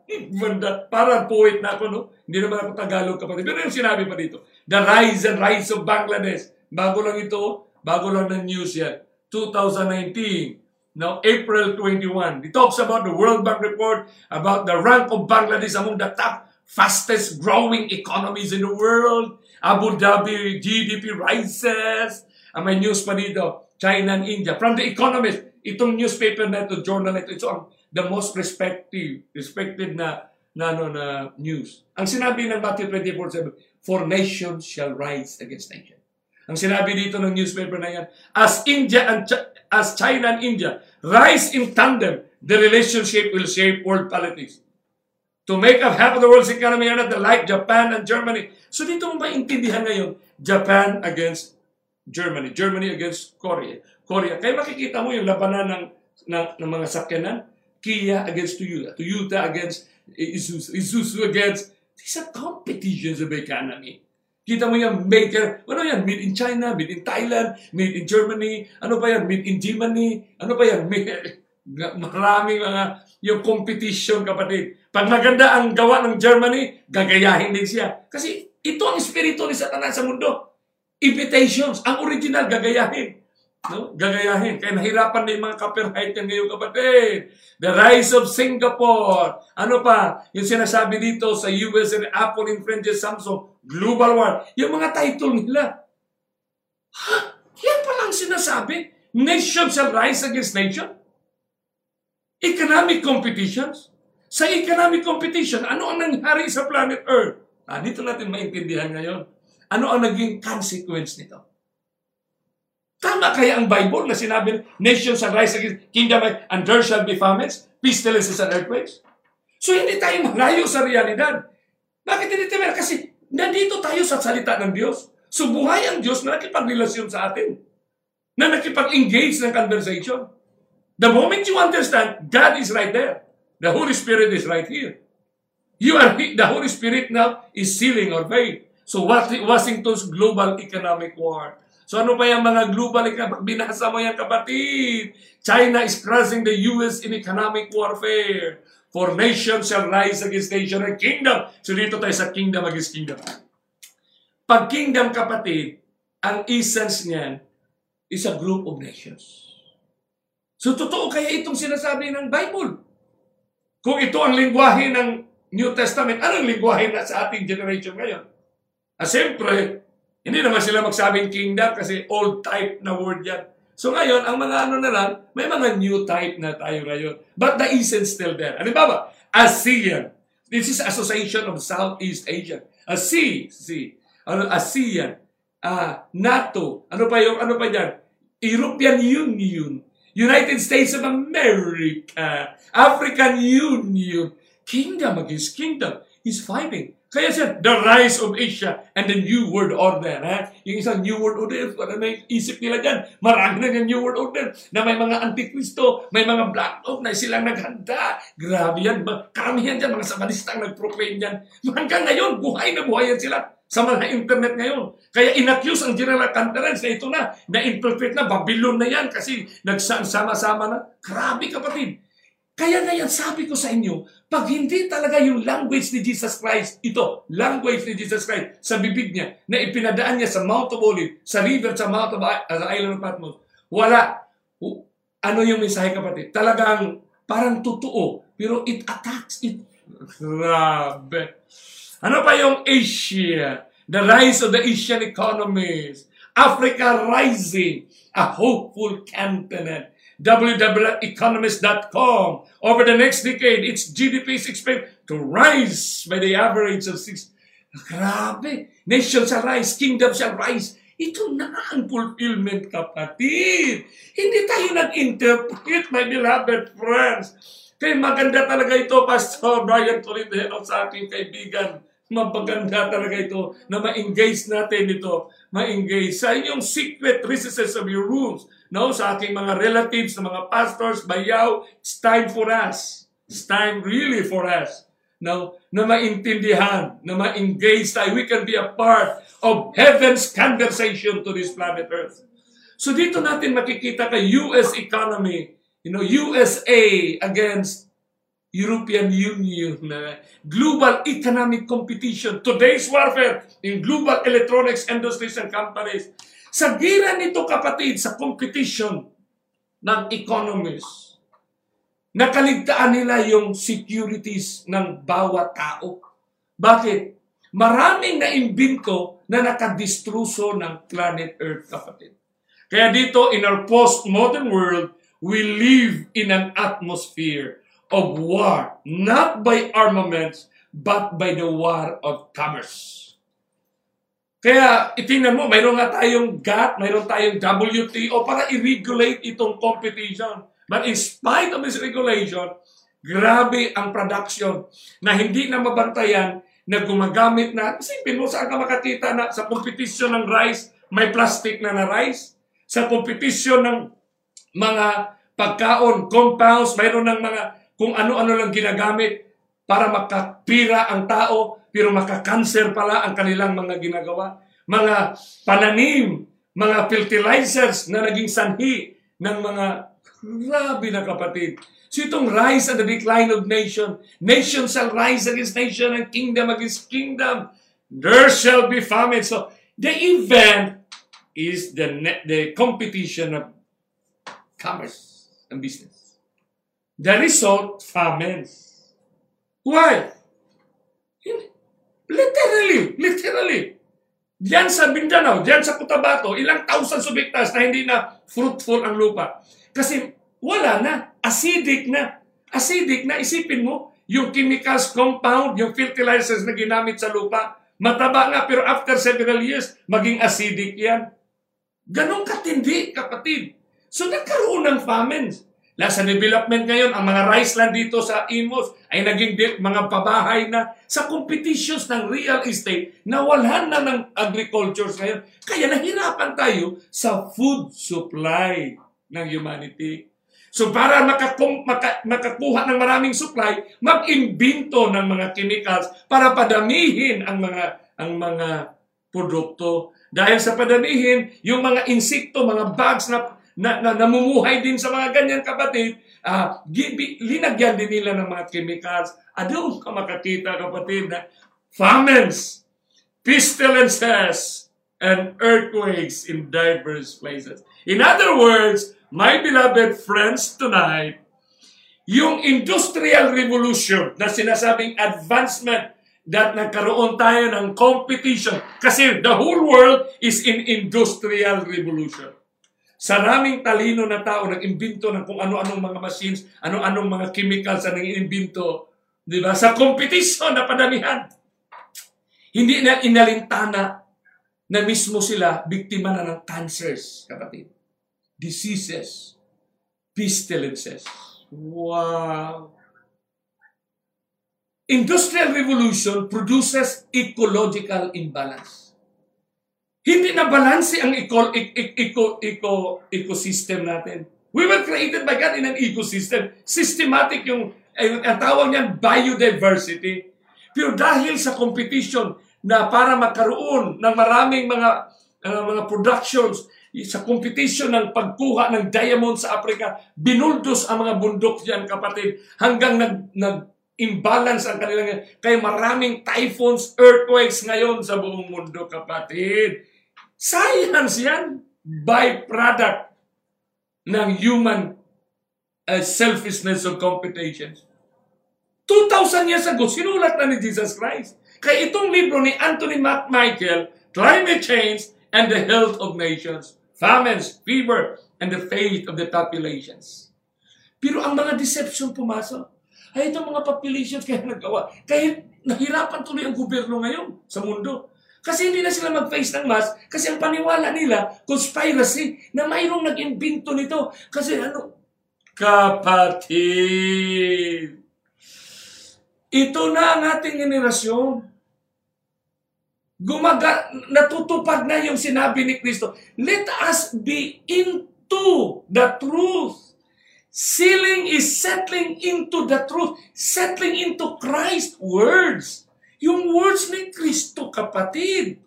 Parang poet na ako, no? Hindi naman ako Tagalog kapatid. Pero yung sinabi pa dito, the rise and rise of Bangladesh. Bago lang ito, bago lang ng news yan. 2019, now April 21. It talks about the World Bank report about the rank of Bangladesh among the top fastest growing economies in the world. Abu Dhabi GDP rises. Ang may news pa dito, China and India. From The Economist, itong newspaper na ito, journal na ito, ito ang the most respected, respected na na, no, na news. Ang sinabi ng Matthew 24:7, For nations shall rise against nation. Ang sinabi dito ng newspaper na yan, as India and Ch- as China and India rise in tandem, the relationship will shape world politics. To make up half of the world's economy are not like Japan and Germany. So dito mo maintindihan ngayon, Japan against Germany, Germany against Korea. Korea. Kaya makikita mo yung labanan ng, ng, ng mga sakyanan, Kia against Toyota, Toyota against Isuzu, Isuzu against, these are competitions of economy. Kita mo yan, maker, ano yan, made in China, made in Thailand, made in Germany, ano pa yan, made in Germany, ano pa yan, [LAUGHS] made, maraming mga, yung competition, kapatid. Pag maganda ang gawa ng Germany, gagayahin din siya. Kasi ito ang espiritu ni Satanas sa mundo. Invitations, ang original gagayahin. No? Gagayahin. Kaya nahirapan na yung mga copyright yan ngayon, kapatid. The rise of Singapore. Ano pa? Yung sinasabi dito sa US and Apple infringes Samsung. Global war. Yung mga title nila. Ha? Yan pa lang sinasabi. Nation shall rise against nation. Economic competitions. Sa economic competition, ano ang nangyari sa planet Earth? Ah, dito natin maintindihan ngayon. Ano ang naging consequence nito? Tama kaya ang Bible na sinabi, nations shall rise against kingdom and there shall be famines, pestilences and earthquakes? So hindi tayo malayo sa realidad. Bakit hindi tayo? Kasi nandito tayo sa salita ng Diyos. So buhay ang Diyos na nakipagrelasyon sa atin. Na nakipag-engage ng conversation. The moment you understand, God is right there. The Holy Spirit is right here. You are, the Holy Spirit now is sealing our faith. So Washington's global economic war So ano pa yung mga global? Binasa mo yan kapatid. China is crushing the US in economic warfare. For nation shall rise against nation and kingdom. So dito tayo sa kingdom against kingdom. Pag kingdom kapatid, ang essence niyan is a group of nations. So totoo kaya itong sinasabi ng Bible. Kung ito ang lingwahe ng New Testament, anong lingwahe na sa ating generation ngayon? Ah, siyempre, hindi naman sila magsabing kingdom kasi old type na word yan. So ngayon, ang mga ano na lang, may mga new type na tayo ngayon. But the essence still there. Ba ASEAN. This is Association of Southeast Asia. ASEAN. Ano, ASEAN. Uh, NATO. Ano pa yung, ano pa yan? European Union. United States of America. African Union. Kingdom against kingdom. He's fighting. Kaya siya, the rise of Asia and the New World Order. Ha? Yung isang New World Order, may isip nila dyan? Marami na yung New World Order na may mga antikristo, may mga black oak na silang naghanda. Grabe yan. Karamihan dyan, mga samanistang nag-proclaim yan. Hanggang ngayon, buhay na buhay yan sila sa mga internet ngayon. Kaya inaccuse ang General Conference na ito na, na-infiltrate na, Babylon na yan kasi nagsama-sama na. Grabe kapatid. Kaya ngayon sabi ko sa inyo, pag hindi talaga yung language ni Jesus Christ, ito, language ni Jesus Christ sa bibig niya, na ipinadaan niya sa Mount of Olives, sa river, sa Mount of uh, Island of Patmos, wala. Ano yung mensahe kapatid? Talagang parang totoo, pero it attacks it. Grabe. Ano pa yung Asia? The rise of the Asian economies. Africa rising, a hopeful continent www.economist.com. Over the next decade, its GDP is expected to rise by the average of 6. Grabe! Nation shall rise, kingdom shall rise. Ito na ang fulfillment, kapatid. Hindi tayo nag-interpret, my beloved friends. Kaya maganda talaga ito, Pastor Brian Tolentino, sa aking kaibigan, Mapaganda talaga ito na ma-engage natin ito. Ma-engage sa inyong secret recesses of your rooms. No, sa aking mga relatives, sa mga pastors, bayaw, it's time for us. It's time really for us. No, na maintindihan, na ma-engage tayo. We can be a part of heaven's conversation to this planet Earth. So dito natin makikita kay US economy, you know, USA against European Union, na global economic competition, today's warfare in global electronics industries and companies. Sa gira nito kapatid, sa competition ng economies, nakaligtaan nila yung securities ng bawat tao. Bakit? Maraming naimbento na nakadestruso ng planet Earth, kapatid. Kaya dito, in our postmodern world, we live in an atmosphere of war, not by armaments, but by the war of commerce. Kaya itingnan mo, mayroon nga tayong GATT, mayroon tayong WTO para i-regulate itong competition. But in spite of this regulation, grabe ang production na hindi na mabantayan na gumagamit na, isipin mo, saan ka makakita na sa competition ng rice, may plastic na na rice? sa kompetisyon ng mga pagkaon, compounds, mayroon ng mga kung ano-ano lang ginagamit para makapira ang tao, pero makakanser pala ang kanilang mga ginagawa. Mga pananim, mga fertilizers na naging sanhi ng mga grabe na kapatid. So itong rise and the decline of nation, nation shall rise against nation and kingdom against kingdom. There shall be famine. So the event is the the competition of commerce and business. The result, famines. Why? Literally, literally. Diyan sa Mindanao, diyan sa Cotabato, ilang thousand of hectares na hindi na fruitful ang lupa. Kasi wala na, acidic na. Acidic na, isipin mo, yung chemicals compound, yung fertilizers na ginamit sa lupa, mataba nga, pero after several years, maging acidic yan. Ganon katindi, kapatid. So nagkaroon ng famines. Sa development ngayon, ang mga rice land dito sa Imos ay naging mga pabahay na sa competitions ng real estate, nawalan na ng agriculture ngayon. Kaya nahirapan tayo sa food supply ng humanity. So para makakum, maka, makakuha ng maraming supply, mag-imbento ng mga chemicals para padamihin ang mga ang mga produkto. Dahil sa padamihin, yung mga insekto, mga bugs na, na, na namumuhay din sa mga ganyan kapatid, uh, linagyan din nila ng mga chemicals. Ano ka makakita kapatid na famines, pestilences, and earthquakes in diverse places. In other words, my beloved friends tonight, yung industrial revolution na sinasabing advancement that nagkaroon tayo ng competition kasi the whole world is in industrial revolution. Saraming talino na tao nag-imbento ng kung ano-anong mga machines, ano-anong mga chemicals na nag-imbento, di ba? Sa competition na padamihan. Hindi na inalintana na mismo sila biktima na ng cancers, kapatid. Diseases, pestilences. Wow! Industrial Revolution produces ecological imbalance. Hindi na balanse ang eco, eco, eco, ecosystem natin. We were created by God in an ecosystem. Systematic yung, eh, ang tawag niyan, biodiversity. Pero dahil sa competition na para magkaroon ng maraming mga uh, mga productions, sa competition ng pagkuha ng diamond sa Africa, binuldos ang mga bundok diyan kapatid hanggang nag, nag imbalance ang kanilang... Kaya maraming typhoons, earthquakes ngayon sa buong mundo, kapatid. Science yan. Byproduct ng human uh, selfishness of competition. 2,000 years ago, sinulat na ni Jesus Christ. Kaya itong libro ni Anthony McMichael, Climate Change and the Health of Nations, Famines, Fever, and the Fate of the Populations. Pero ang mga deception pumasok. Ay, itong mga populations kaya nagawa. Kaya nahirapan tuloy ang gobyerno ngayon sa mundo. Kasi hindi na sila mag-face ng mask kasi ang paniwala nila, conspiracy, na mayroong nag-imbento nito. Kasi ano, kapatid, ito na ang ating generasyon. Gumaga, natutupad na yung sinabi ni Kristo. Let us be into the truth. Sealing is settling into the truth. Settling into Christ's words. Yung words ni Kristo, kapatid.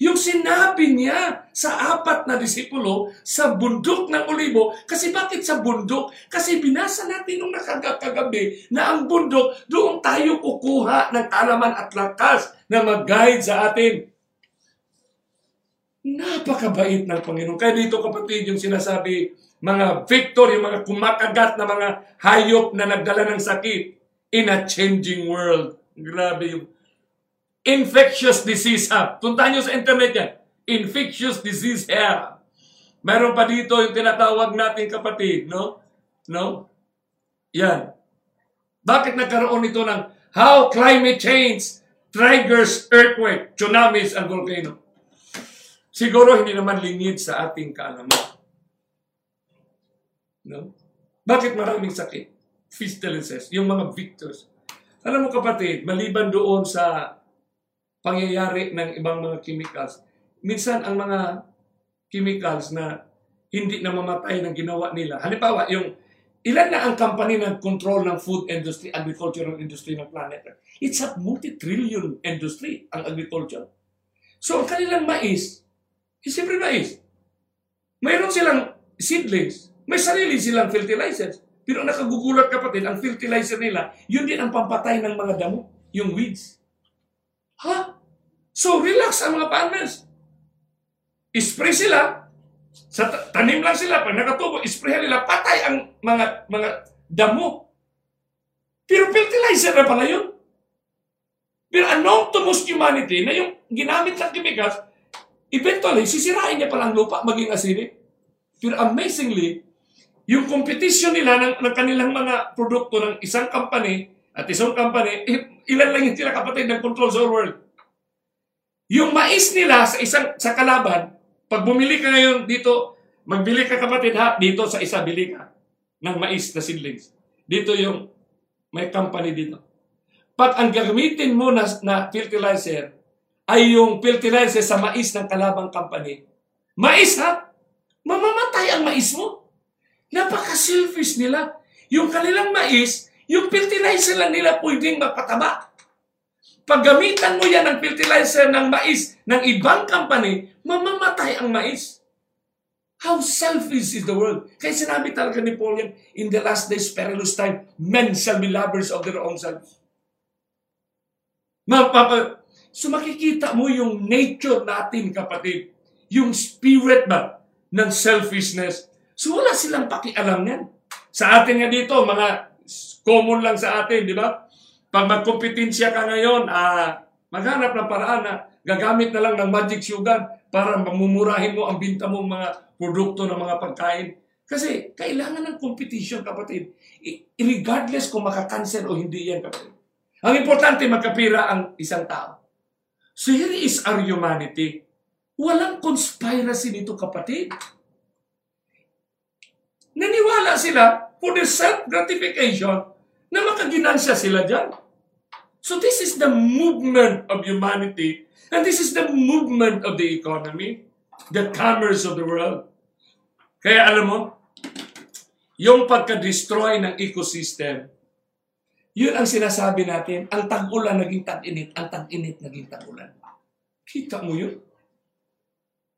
Yung sinabi niya sa apat na disipulo sa bundok ng Olibo. Kasi bakit sa bundok? Kasi binasa natin nung nakagagabi na ang bundok, doon tayo kukuha ng alaman at lakas na mag-guide sa atin. Napakabait ng Panginoon. Kaya dito kapatid yung sinasabi, mga victor, yung mga kumakagat na mga hayop na nagdala ng sakit in a changing world. Grabe yung infectious disease ha. Puntahan nyo sa internet yan. Infectious disease hair. Meron pa dito yung tinatawag natin kapatid, no? No? Yan. Bakit nagkaroon ito ng how climate change triggers earthquake, tsunamis, and volcano? Siguro hindi naman lingid sa ating kaalaman. No? Bakit maraming sakit? Pestilences, yung mga victors. Alam mo kapatid, maliban doon sa pangyayari ng ibang mga chemicals. Minsan ang mga chemicals na hindi na mamatay ng ginawa nila. Halimbawa, yung ilan na ang company ng control ng food industry, agricultural industry ng planet. It's a multi-trillion industry, ang agriculture. So, ang kanilang mais, is siyempre mais. Mayroon silang seedlings. May sarili silang fertilizers. Pero nakagugulat kapatid, ang fertilizer nila, yun din ang pampatay ng mga damo, yung weeds. Ha? So, relax ang mga farmers. Spray sila. Sa tanim lang sila. Pag nakatubo, spray nila. Patay ang mga mga damo. Pero fertilizer na pala yun. Pero unknown to most humanity na yung ginamit ng chemicals, eventually, sisirain niya palang lupa maging acidic. Pero amazingly, yung competition nila ng, ng kanilang mga produkto ng isang company at isang company, ilan lang yung sila kapatid ng control sa world. Yung mais nila sa isang sa kalaban, pag bumili ka ngayon dito, magbili ka kapatid ha, dito sa isa bili ka ng mais na seedlings. Dito yung may company dito. Pag ang gagamitin mo na, na fertilizer ay yung fertilizer sa mais ng kalabang company, mais ha, mamamatay ang mais mo. Napaka-selfish nila. Yung kanilang mais, yung fertilizer lang nila pwedeng magpataba. Paggamitan mo yan ng fertilizer ng mais ng ibang company, mamamatay ang mais. How selfish is the world? Kaya sinabi talaga ni Paul yan, in the last days, perilous time, men shall be lovers of their own selves. Mapapa, so makikita mo yung nature natin, kapatid. Yung spirit ba ng selfishness. So wala silang pakialam yan. Sa atin nga dito, mga common lang sa atin, di ba? Pag magkompetensya ka ngayon, ah, maghanap ng paraan na gagamit na lang ng magic sugar para mamumurahin mo ang binta mong mga produkto ng mga pagkain. Kasi kailangan ng competition, kapatid. I- regardless kung makakanser o hindi yan, kapatid. Ang importante, magkapira ang isang tao. So here is our humanity. Walang conspiracy nito, kapatid. Naniwala sila for the self-gratification na makaginansya sila dyan. So this is the movement of humanity and this is the movement of the economy, the commerce of the world. Kaya alam mo, yung pagka-destroy ng ecosystem, yun ang sinasabi natin, ang tag-ulan naging tag-init, ang tag-init naging tag-ulan. Kita mo yun?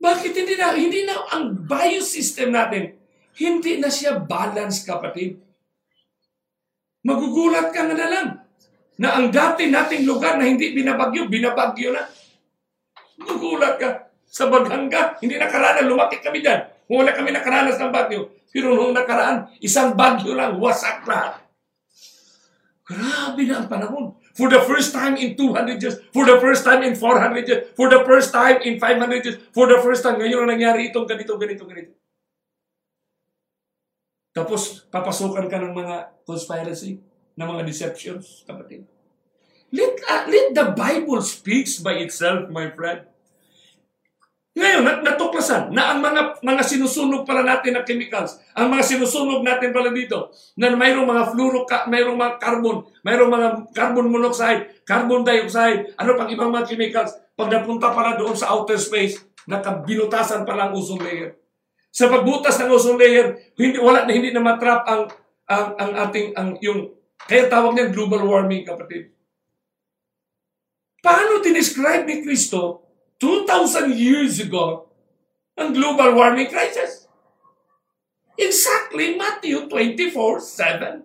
Bakit hindi na, hindi na ang biosystem natin, hindi na siya balance, kapatid. Magugulat ka na lang na ang dati nating lugar na hindi binabagyo, binabagyo na. Magugulat ka. Sa Baghanga, hindi nakaranas, lumaki kami dyan. Wala kami nakaranas ng bagyo. Pero noong nakaraan, isang bagyo lang, wasak lahat. Grabe na ang panahon. For the first time in 200 years, for the first time in 400 years, for the first time in 500 years, for the first time, ngayon na nangyari itong ganito, ganito, ganito. Tapos, papasukan ka ng mga conspiracy, ng mga deceptions, kapatid. Let, uh, let the Bible speaks by itself, my friend. Ngayon, nat- natuklasan na ang mga mga sinusunog pala natin na chemicals, ang mga sinusunog natin pala dito, na mayroong mga fluoro, mayroong mga carbon, mayroong mga carbon monoxide, carbon dioxide, ano pang ibang mga chemicals, pag napunta pala doon sa outer space, nakabinutasan pala ang ozone layer. Sa pagbutas ng ozone layer, hindi wala na hindi na matrap ang ang, ang ating ang yung kaya tawag niyan global warming kapatid. Paano dinescribe ni Kristo 2,000 years ago ang global warming crisis. Exactly Matthew 24:7.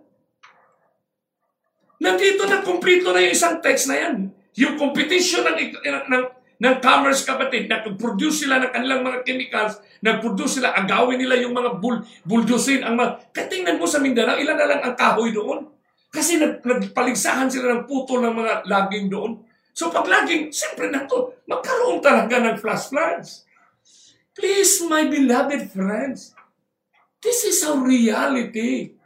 Nandito na kumplito na yung isang text na yan. Yung competition ng, ng, ng, ng commerce kapatid, nag-produce sila ng kanilang mga chemicals, nag-produce sila, agawin nila yung mga bul bulldosin, ang mga, katingnan mo sa Mindanao, ilan na lang ang kahoy doon. Kasi nag, nagpaligsahan sila ng putol ng mga laging doon. So pag laging, siyempre na to, magkaroon talaga ng flash floods. Please, my beloved friends, this is our reality.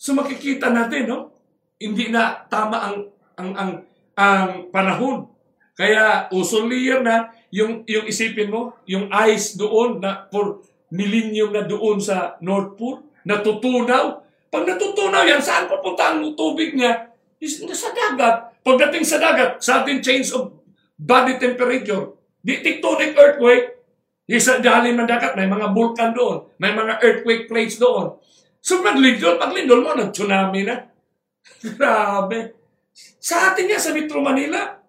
So makikita natin, no? Hindi na tama ang ang ang, ang panahon. Kaya layer na yung yung isipin mo, yung ice doon na for millennium na doon sa North Pole, natutunaw. Pag natutunaw yan, saan pupunta ang tubig niya? is sa dagat. Pagdating sa dagat, sudden change of body temperature, di tectonic earthquake, isa dalim ng dagat, may mga vulkan doon, may mga earthquake plates doon. So maglindol, paglindol mo, nag-tsunami na. [LAUGHS] Grabe. Sa atin nga, sa Metro Manila,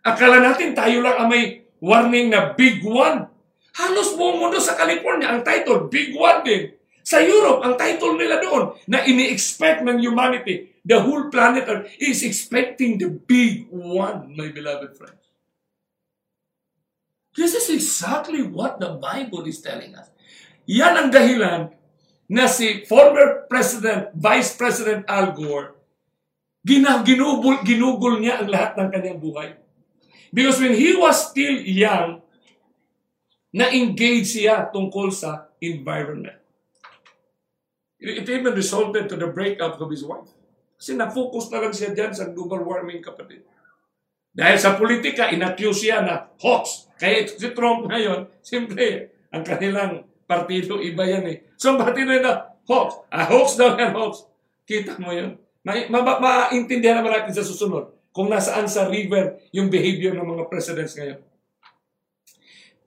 akala natin tayo lang ang may warning na big one. Halos buong mundo sa California, ang title, big one din. Sa Europe, ang title nila doon na ini-expect ng humanity, The whole planet Earth is expecting the big one, my beloved friends. This is exactly what the Bible is telling us. Yan ang dahilan na si former President, Vice President Al Gore, gina, ginugol, ginugol niya ang lahat ng kanyang buhay. Because when he was still young, na-engage siya tungkol sa environment. It even resulted to the breakup of his wife. Kasi na-focus na lang siya dyan sa global warming, kapatid. Dahil sa politika, inaccuse siya na hoax. Kaya si Trump ngayon, [LAUGHS] siyempre, ang kanilang partido, iba yan eh. So, ang partido na hoax. Ah, hoax daw yan, hoax. Kita mo yun. Maintindihan ma- ma- naman natin sa susunod kung nasaan sa river yung behavior ng mga presidents ngayon.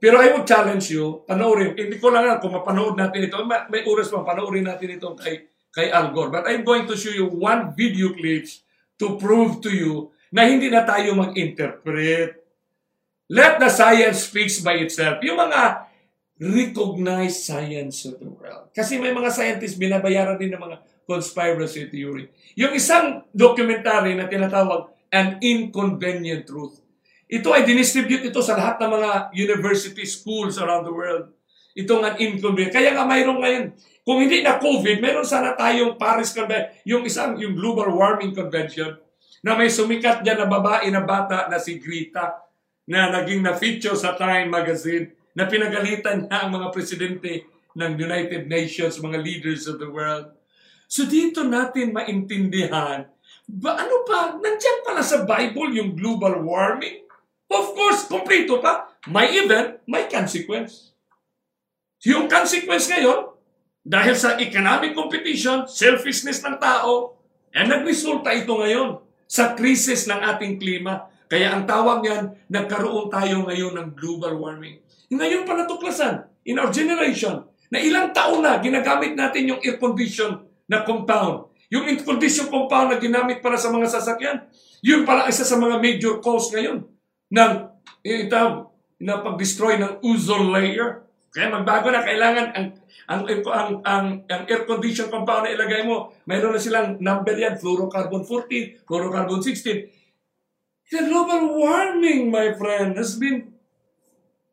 Pero I would challenge you, panoorin, hindi ko lang kung mapanood natin ito, may oras pa, panoorin natin ito kay kay Al Gore. But I'm going to show you one video clips to prove to you na hindi na tayo mag-interpret. Let the science speaks by itself. Yung mga recognized science of the world. Kasi may mga scientists binabayaran din ng mga conspiracy theory. Yung isang documentary na tinatawag An Inconvenient Truth. Ito ay dinistribute ito sa lahat ng mga university schools around the world. Itong an inconvenient. Kaya nga mayroong ngayon, kung hindi na COVID, meron sana tayong Paris Convention, yung isang, yung Global Warming Convention, na may sumikat dyan na babae na bata na si Greta, na naging na-feature sa Time Magazine, na pinagalitan niya ang mga presidente ng United Nations, mga leaders of the world. So dito natin maintindihan, ba ano pa, nandiyan pala sa Bible yung global warming? Of course, kompleto pa. May event, may consequence. Yung consequence ngayon, dahil sa economic competition, selfishness ng tao, eh nagresulta ito ngayon sa krisis ng ating klima. Kaya ang tawag niyan, nagkaroon tayo ngayon ng global warming. Ngayon pa natuklasan, in our generation, na ilang taon na ginagamit natin yung air condition na compound. Yung air condition compound na ginamit para sa mga sasakyan, yun pala isa sa mga major cause ngayon ng ito, na pag-destroy ng ozone layer. Kaya magbago na kailangan ang ang, ang, ang, ang air condition compound na ilagay mo, mayroon na silang number yan, fluorocarbon 14, fluorocarbon 16. The global warming, my friend, has been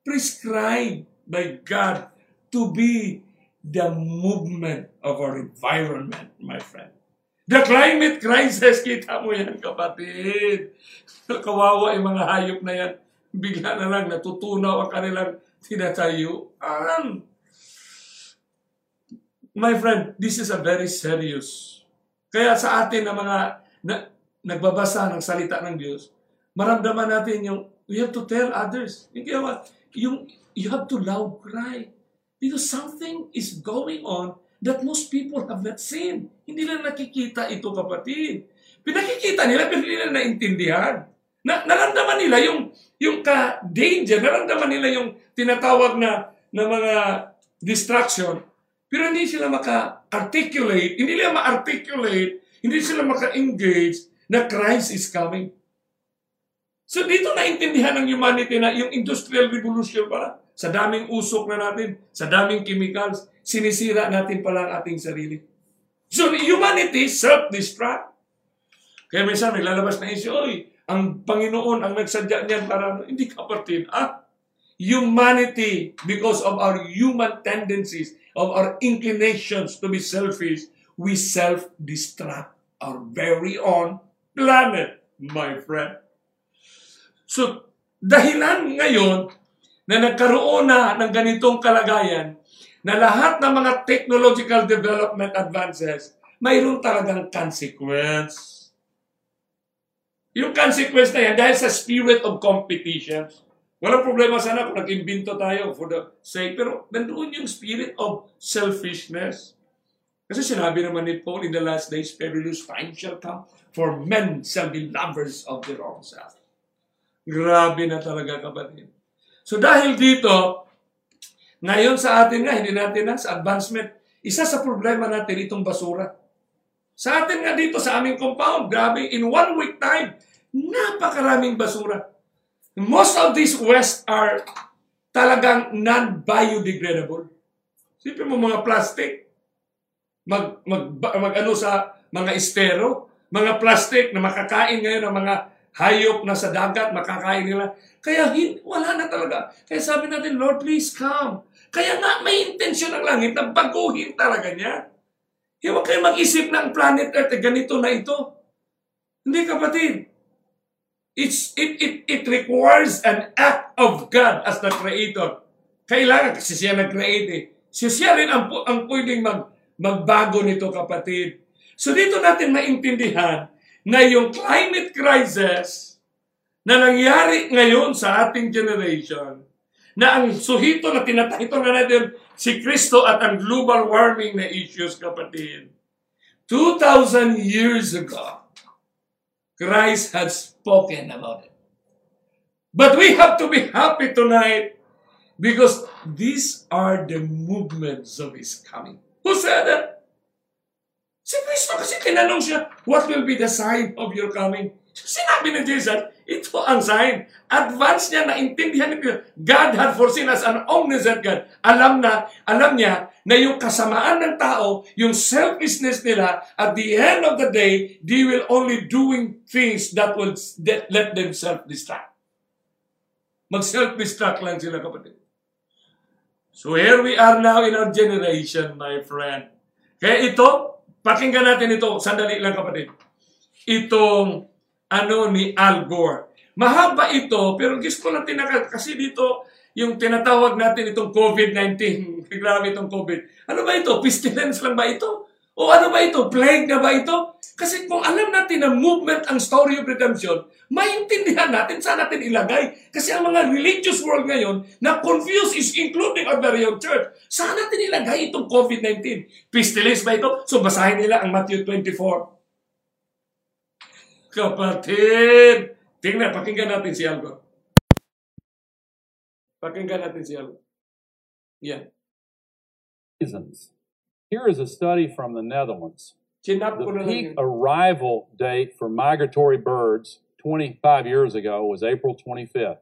prescribed by God to be the movement of our environment, my friend. The climate crisis, kita mo yan, kapatid. Kawawa yung mga hayop na yan. Bigla na lang natutunaw ang kanilang tinatayuan. My friend, this is a very serious. Kaya sa atin na mga na, nagbabasa ng salita ng Diyos, maramdaman natin yung we have to tell others. Yung, yung, you have to loud cry. Because something is going on that most people have not seen. Hindi lang nakikita ito, kapatid. Pinakikita nila, pero hindi nila naintindihan. Na, naramdaman nila yung, yung ka-danger, naramdaman nila yung tinatawag na, na mga distraction, pero hindi sila maka-articulate, hindi nila ma-articulate, hindi sila maka-engage na Christ is coming. So dito naintindihan ng humanity na yung industrial revolution pala, sa daming usok na natin, sa daming chemicals, sinisira natin pala ang ating sarili. So humanity self-destruct. Kaya minsan naglalabas na issue, oy, ang Panginoon ang nagsadya niyan para, ano? hindi kapatid, ah, humanity, because of our human tendencies, of our inclinations to be selfish, we self-destruct our very own planet, my friend. So, dahilan ngayon na nagkaroon na ng ganitong kalagayan na lahat ng mga technological development advances, mayroon talagang consequence. Yung consequence na yan, dahil sa spirit of competition, walang problema sana kung nag-imbento tayo for the sake, pero nandoon yung spirit of selfishness. Kasi sinabi naman ni Paul in the last days, perilous time shall come, for men shall be lovers of their own self. Grabe na talaga kapatid. So dahil dito, ngayon sa atin nga, hindi natin na, sa advancement, isa sa problema natin itong basura. Sa atin nga dito, sa aming compound, grabe, in one week time, napakaraming basura. Most of these waste are talagang non-biodegradable. Siyempre mo mga plastic, mag, mag, mag ano sa mga estero, mga plastic na makakain ngayon ng mga hayop na sa dagat, makakain nila. Kaya wala na talaga. Kaya sabi natin, Lord, please come. Kaya nga may intensyon ng langit na baguhin talaga niya. Huwag kayo mag-isip ang planet Earth, eh, ganito na ito. Hindi kapatid. It's, it, it, it requires an act of God as the Creator. Kailangan kasi siya nag-create eh. Siya, siya rin ang, ang pwedeng mag, magbago nito kapatid. So dito natin maintindihan na yung climate crisis na nangyari ngayon sa ating generation, na ang suhito na tinatahito na natin si Kristo at ang global warming na issues, kapatid. 2,000 years ago, Christ had spoken about it. But we have to be happy tonight because these are the movements of His coming. Who said that? Si Kristo kasi tinanong siya, what will be the sign of your coming? Sinabi ni Jesus, ito ang sign. Advance niya, naintindihan niya. God had foreseen as an omniscient God. Alam na, alam niya na yung kasamaan ng tao, yung selfishness nila, at the end of the day, they will only doing things that will let them self-destruct. Mag-self-destruct lang sila, kapatid. So here we are now in our generation, my friend. Kaya ito, pakinggan natin ito, sandali lang kapatid. Itong ano ni Al Gore. Mahaba ito, pero gusto lang tinaka, kasi dito, yung tinatawag natin itong COVID-19, grabe [LAUGHS] itong COVID. Ano ba ito? Pestilence lang ba ito? O ano ba ito? Plague na ba ito? Kasi kung alam natin na movement ang story of redemption, maintindihan natin saan natin ilagay. Kasi ang mga religious world ngayon, na confused is including our very own church. Saan natin ilagay itong COVID-19? Pestilence ba ito? So basahin nila ang Matthew 24. Kapatid! Tingnan, pakinggan natin si Algo. Pakinggan natin si Algo. Yeah.
Reasons. Here is a study from the Netherlands. The peak arrival date for migratory birds 25 years ago was April 25th,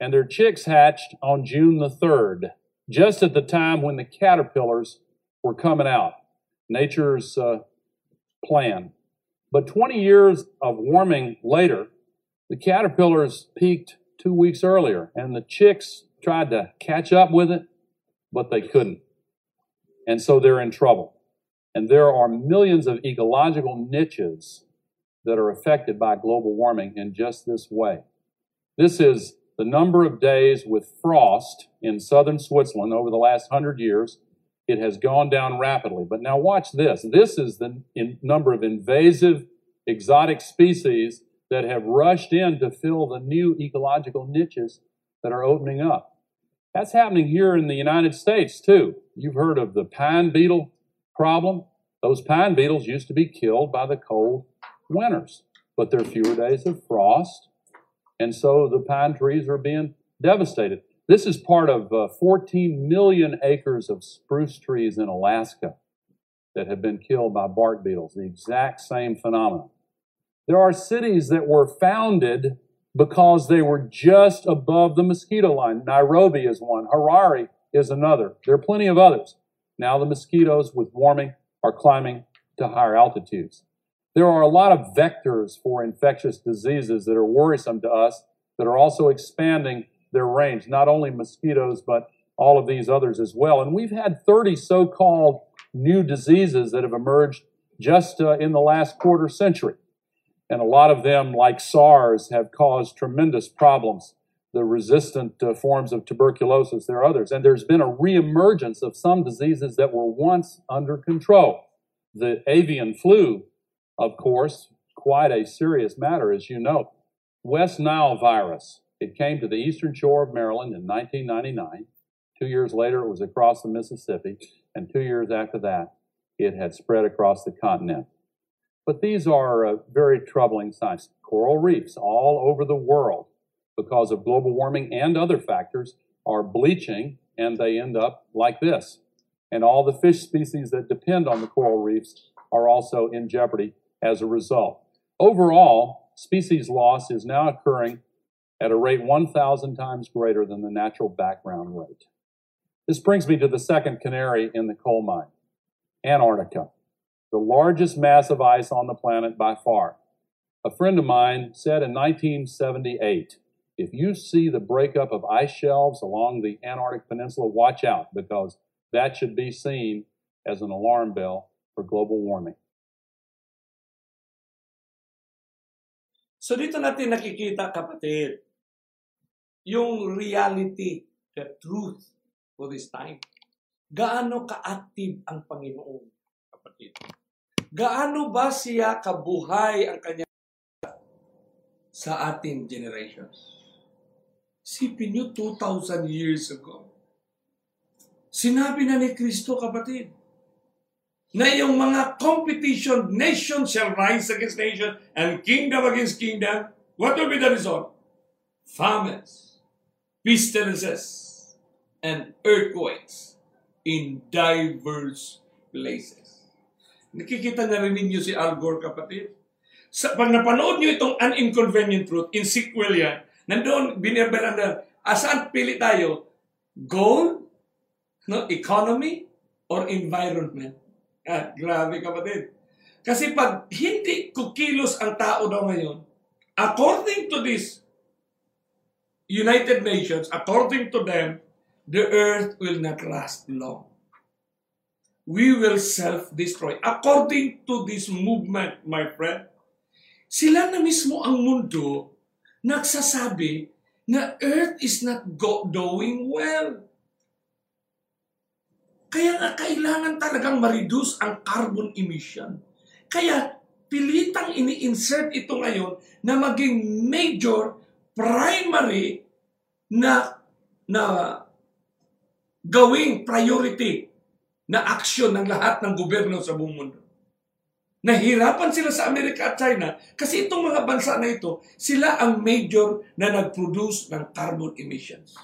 and their chicks hatched on June the 3rd, just at the time when the caterpillars were coming out. Nature's uh, plan. But 20 years of warming later, the caterpillars peaked two weeks earlier, and the chicks tried to catch up with it, but they couldn't. And so they're in trouble. And there are millions of ecological niches that are affected by global warming in just this way. This is the number of days with frost in southern Switzerland over the last hundred years. It has gone down rapidly. But now watch this. This is the in number of invasive exotic species that have rushed in to fill the new ecological niches that are opening up. That's happening here in the United States too. You've heard of the pine beetle problem. Those pine beetles used to be killed by the cold winters, but there are fewer days of frost, and so the pine trees are being devastated. This is part of uh, 14 million acres of spruce trees in Alaska that have been killed by bark beetles, the exact same phenomenon. There are cities that were founded because they were just above the mosquito line. Nairobi is one, Harare is another. There are plenty of others. Now the mosquitoes, with warming, are climbing to higher altitudes. There are a lot of vectors for infectious diseases that are worrisome to us that are also expanding their range, not only mosquitoes, but all of these others as well. And we've had 30 so called new diseases that have emerged just uh, in the last quarter century. And a lot of them, like SARS, have caused tremendous problems. The resistant uh, forms of tuberculosis, there are others. And there's been a reemergence of some diseases that were once under control. The avian flu, of course, quite a serious matter, as you know. West Nile virus, it came to the eastern shore of Maryland in 1999. Two years later, it was across the Mississippi, and two years after that, it had spread across the continent. But these are uh, very troubling signs. Coral reefs all over the world, because of global warming and other factors, are bleaching, and they end up like this. And all the fish species that depend on the coral reefs are also in jeopardy as a result. Overall, species loss is now occurring at a rate 1,000 times greater than the natural background rate. This brings me to the second canary in the coal mine, Antarctica, the largest mass of ice on the planet by far. A friend of mine said in 1978, if you see the breakup of ice shelves along the Antarctic Peninsula, watch out because that should be seen as an alarm bell for global warming.
So dito natin nakikita kapatid, yung reality, the truth for this time. Gaano ka-active ang Panginoon, kapatid? Gaano ba siya kabuhay ang kanya sa ating generations? Sipin nyo, 2,000 years ago. Sinabi na ni Kristo, kapatid, na yung mga competition, nation shall rise against nation and kingdom against kingdom. What will be the result? Famines, pestilences, and earthquakes in diverse places. Nakikita na rin ninyo si Al Gore, kapatid? Sa, pag napanood nyo itong An Inconvenient Truth, in sequel yan, nandoon, binibalan na, asaan pili tayo? Gold, no, economy, or environment? Ah, grabe kapatid. Kasi pag hindi kukilos ang tao daw ngayon, according to this United Nations, according to them, the earth will not last long. We will self-destroy. According to this movement, my friend, sila na mismo ang mundo nagsasabi na earth is not go- doing well. Kaya nga kailangan talagang ma-reduce ang carbon emission. Kaya pilitang ini-insert ito ngayon na maging major, primary na na gawing priority na action ng lahat ng gobyerno sa buong mundo. Nahirapan sila sa Amerika at China kasi itong mga bansa na ito, sila ang major na nag-produce ng carbon emissions.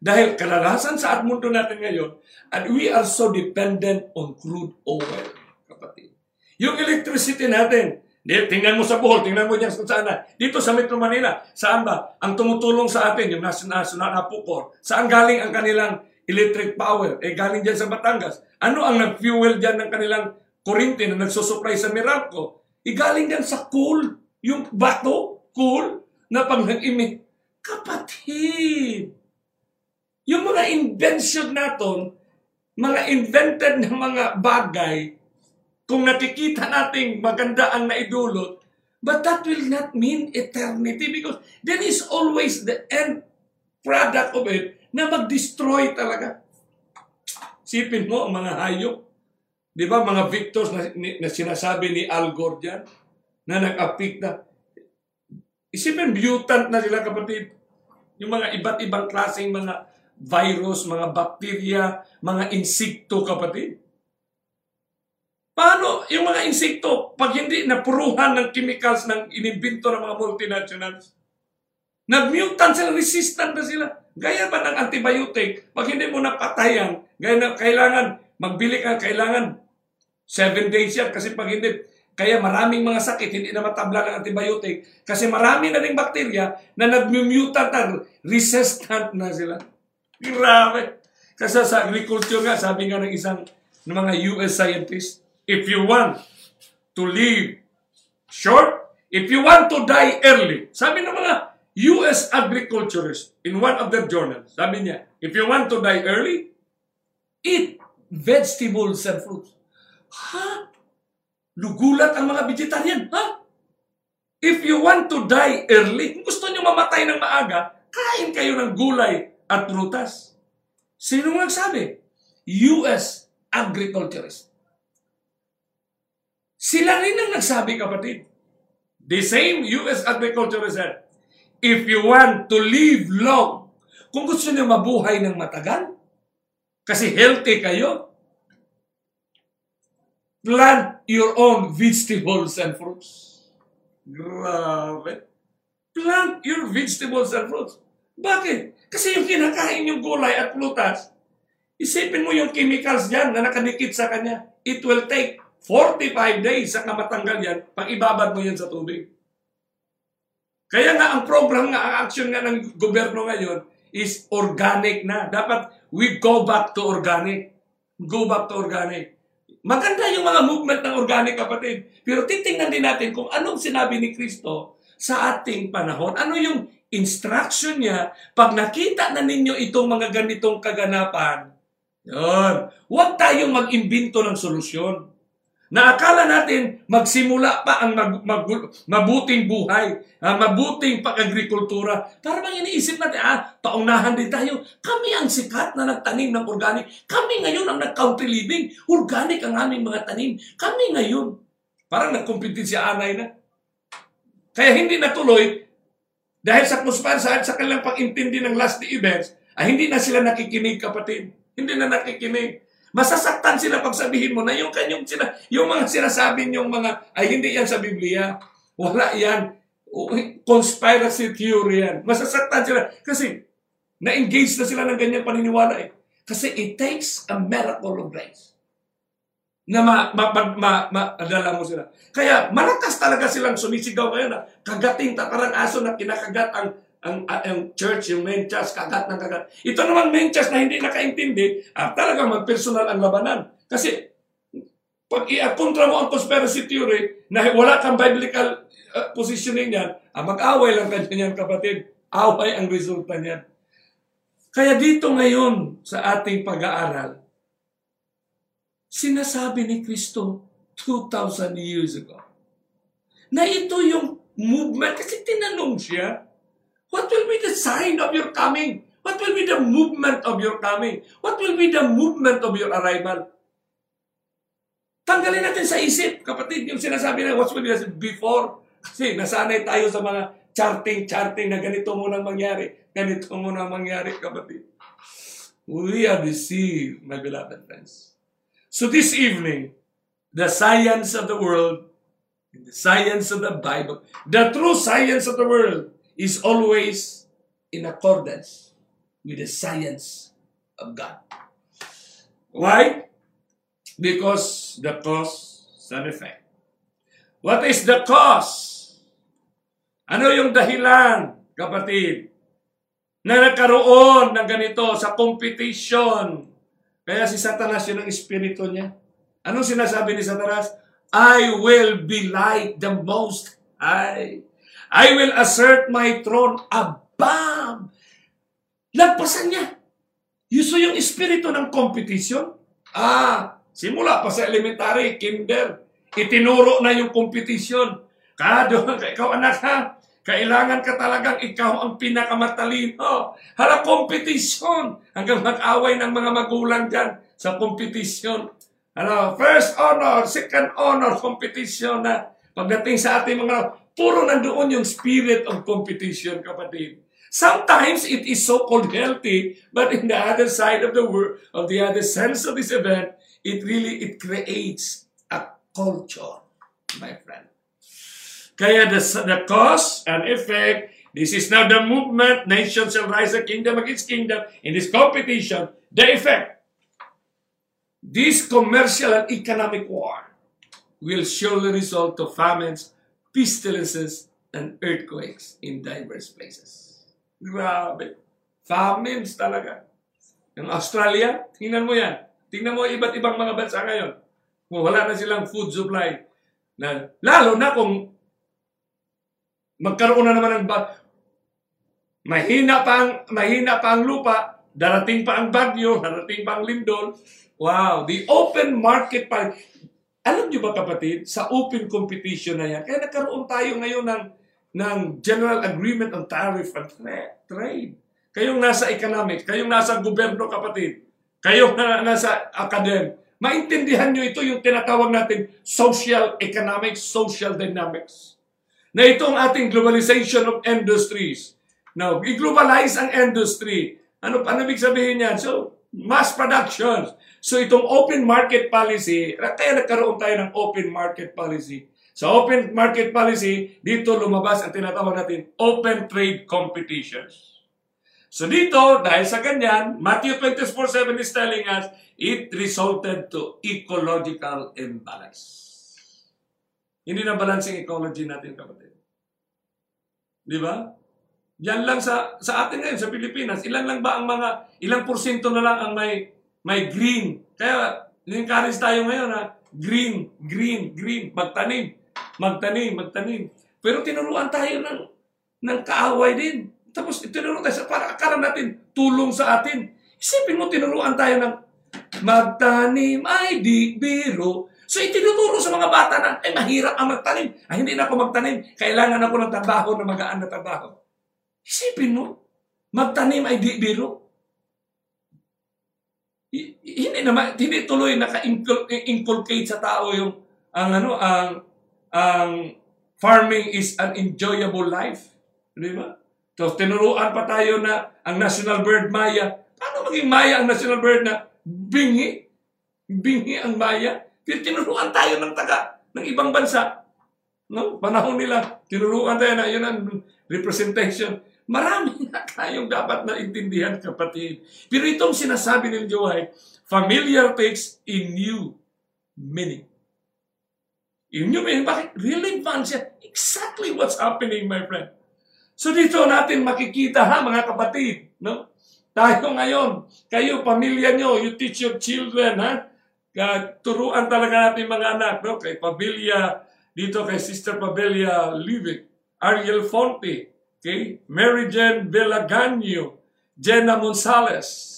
Dahil kalalasan sa at mundo natin ngayon, and we are so dependent on crude oil, kapatid. Yung electricity natin, tingnan mo sa Bohol, tingnan mo dyan sa saan na. Dito sa Metro Manila, saan ba? Ang tumutulong sa atin, yung National, National Apocor, saan galing ang kanilang electric power? Eh, galing dyan sa Batangas. Ano ang nag-fuel dyan ng kanilang kuryente na nagsusupply sa Meralco? Igaling dyan sa coal, yung bato, coal, na pag nag-emit. Kapatid! Yung mga invention natin, mga invented na mga bagay, kung nakikita nating maganda ang naidulot, but that will not mean eternity because there is always the end product of it na mag-destroy talaga. Sipin mo ang mga hayop. Di ba mga victors na, na sinasabi ni Al Gore dyan, na nag-apik na, Isipin, mutant na sila kapatid. Yung mga iba't ibang klaseng mga virus, mga bakterya, mga insekto kapatid. Paano yung mga insekto, pag hindi napuruhan ng chemicals ng inimbento ng mga multinationals, nag-mutant sila, resistant na sila. Gaya ba ng antibiotic, pag hindi mo napatayan, gaya na kailangan, magbili ka, kailangan 7 days yan, kasi pag hindi, kaya maraming mga sakit hindi na matabla ng antibiotic kasi marami na ring bakterya na nag-mutant na, resistant na sila. Grabe. Kasi sa agriculture nga, sabi nga ng isang ng mga US scientist, if you want to live short, if you want to die early, sabi ng mga US agriculturists in one of their journals, sabi niya, if you want to die early, eat vegetables and fruits. Ha? Lugulat ang mga vegetarian, ha? If you want to die early, gusto nyo mamatay ng maaga, kain kayo ng gulay at prutas. Sino nagsabi? US agriculturist. Sila rin ang nagsabi, kapatid. The same US agriculturist said, if you want to live long, kung gusto niyo mabuhay ng matagal, kasi healthy kayo, plant your own vegetables and fruits. Grabe. Plant your vegetables and fruits. Bakit? Kasi yung kinakain yung gulay at prutas, isipin mo yung chemicals dyan na nakadikit sa kanya. It will take 45 days sa matanggal yan pag ibabad mo yan sa tubig. Kaya nga ang program nga, ang action nga ng gobyerno ngayon is organic na. Dapat we go back to organic. Go back to organic. Maganda yung mga movement ng organic kapatid. Pero titingnan din natin kung anong sinabi ni Kristo sa ating panahon. Ano yung instruction niya pag nakita na ninyo itong mga ganitong kaganapan. Yun. Huwag tayong mag-imbento ng solusyon na akala natin magsimula pa ang mag, mag, mabuting buhay, uh, mabuting pag-agrikultura. Para bang iniisip natin, ah, paunahan din tayo. Kami ang sikat na nagtanim ng organic. Kami ngayon ang nag-country living. Organic ang aming mga tanim. Kami ngayon. Parang nagkumpetensya anay na. Kaya hindi natuloy dahil sa kuspansa at sa kanilang pag-intindi ng last events, ay hindi na sila nakikinig kapatid. Hindi na nakikinig. Masasaktan sila pag sabihin mo na yung kanyang sila, yung mga sinasabi niyong mga, ay hindi yan sa Biblia. Wala yan. Conspiracy theory yan. Masasaktan sila. Kasi, na-engage na sila ng ganyang paniniwala eh. Kasi it takes a miracle of grace na ma, ma, ma, ma, ma, mo sila. Kaya malakas talaga silang sumisigaw ngayon na kagating takarang aso na kinakagat ang ang, ang church, yung menchas, kagat ng kagat. Ito naman menchas na hindi nakaintindi, ah, talaga mag-personal ang labanan. Kasi, pag i-kontra mo ang conspiracy theory na wala kang biblical uh, positioning yan, ah, mag-away lang kayo niyan, kapatid. Away ang resulta niyan. Kaya dito ngayon sa ating pag-aaral, sinasabi ni Kristo 2,000 years ago na ito yung movement kasi tinanong siya, What will be the sign of your coming? What will be the movement of your coming? What will be the movement of your arrival? Tanggalin natin sa isip, kapatid, yung sinasabi na what will be before. Kasi nasanay tayo sa mga charting-charting na ganito munang mangyari. Ganito munang mangyari, kapatid. We are deceived, my beloved friends. So this evening, the science of the world, the science of the Bible, the true science of the world, is always in accordance with the science of God. Why? Because the cause and effect. What is the cause? Ano yung dahilan, kapatid, na nagkaroon ng ganito sa competition? Kaya si Satanas yun ang espiritu niya. Anong sinasabi ni Satanas? I will be like the Most High. I will assert my throne above. Lagpasan niya. Yuso yung espiritu ng competition. Ah, simula pa sa elementary, kinder, itinuro na yung competition. Kado, [LAUGHS] ikaw anak ha, kailangan ka talagang ikaw ang pinakamatalino. Hala, competition. Hanggang mag-away ng mga magulang dyan sa competition. Ano, first honor, second honor, competition na Pagdating sa ating mga, puro nandoon yung spirit of competition, kapatid. Sometimes it is so-called healthy, but in the other side of the world, of the other sense of this event, it really, it creates a culture, my friend. Kaya the, the cause and effect, this is now the movement, nation shall rise a kingdom against kingdom, in this competition, the effect, this commercial and economic war will surely result to famines, pestilences, and earthquakes in diverse places. Grabe. Famines talaga. Yung Australia, tingnan mo yan. Tingnan mo iba't ibang mga bansa ngayon. Kung wala na silang food supply. Na, lalo na kung magkaroon na naman ng ba- mahina pa ang, mahina pa ang lupa, darating pa ang bagyo, [LAUGHS] darating pa ang lindol. Wow, the open market pa. Alam niyo ba kapatid, sa open competition na yan, kaya nagkaroon tayo ngayon ng ng General Agreement on Tariff and Trade. Kayong nasa economics, kayong nasa gobyerno kapatid, kayong na, nasa academic, maintindihan nyo ito yung tinatawag natin social economics, social dynamics. Na itong ating globalization of industries. Now, i-globalize ang industry. Ano pa ibig sabihin niyan? So, mass production. So, itong open market policy, kaya nagkaroon tayo ng open market policy sa open market policy, dito lumabas ang tinatawag natin open trade competitions. So dito, dahil sa ganyan, Matthew 24.7 is telling us, it resulted to ecological imbalance. Hindi na balancing ecology natin, kapatid. Di ba? Yan lang sa sa atin ngayon, sa Pilipinas, ilan lang ba ang mga, ilang porsyento na lang ang may, may green. Kaya, encourage tayo ngayon ha, green, green, green, magtanim magtanim, magtanim. Pero tinuruan tayo ng, ng kaaway din. Tapos tinuruan tayo sa para akala natin tulong sa atin. Isipin mo tinuruan tayo ng magtanim ay di biro. So itinuturo sa mga bata na, ay mahirap ang magtanim. Ay hindi na ako magtanim. Kailangan ako ng trabaho na magaan na trabaho. Isipin mo, magtanim ay di biro. Hindi naman, hindi tuloy naka-inculcate sa tao yung ang ano, ang ang farming is an enjoyable life. Di ba? So, tinuruan pa tayo na ang national bird maya. Paano maging maya ang national bird na bingi? Bingi ang maya. Pero tinuruan tayo ng taga ng ibang bansa. No? Panahon nila, tinuruan tayo na yun ang representation. Marami na tayong dapat na intindihan, kapatid. Pero itong sinasabi ng Joy, familiar takes in new meaning. Yun yung may bakit relevant siya. Exactly what's happening, my friend. So dito natin makikita ha, mga kapatid. No? Tayo ngayon, kayo, pamilya nyo, you teach your children, ha? Turuan talaga natin mga anak, no? Kay Pabilia, dito kay Sister Pabilia Livik, Ariel Fonte, okay? Mary Jane Villagano, Jenna Monsales,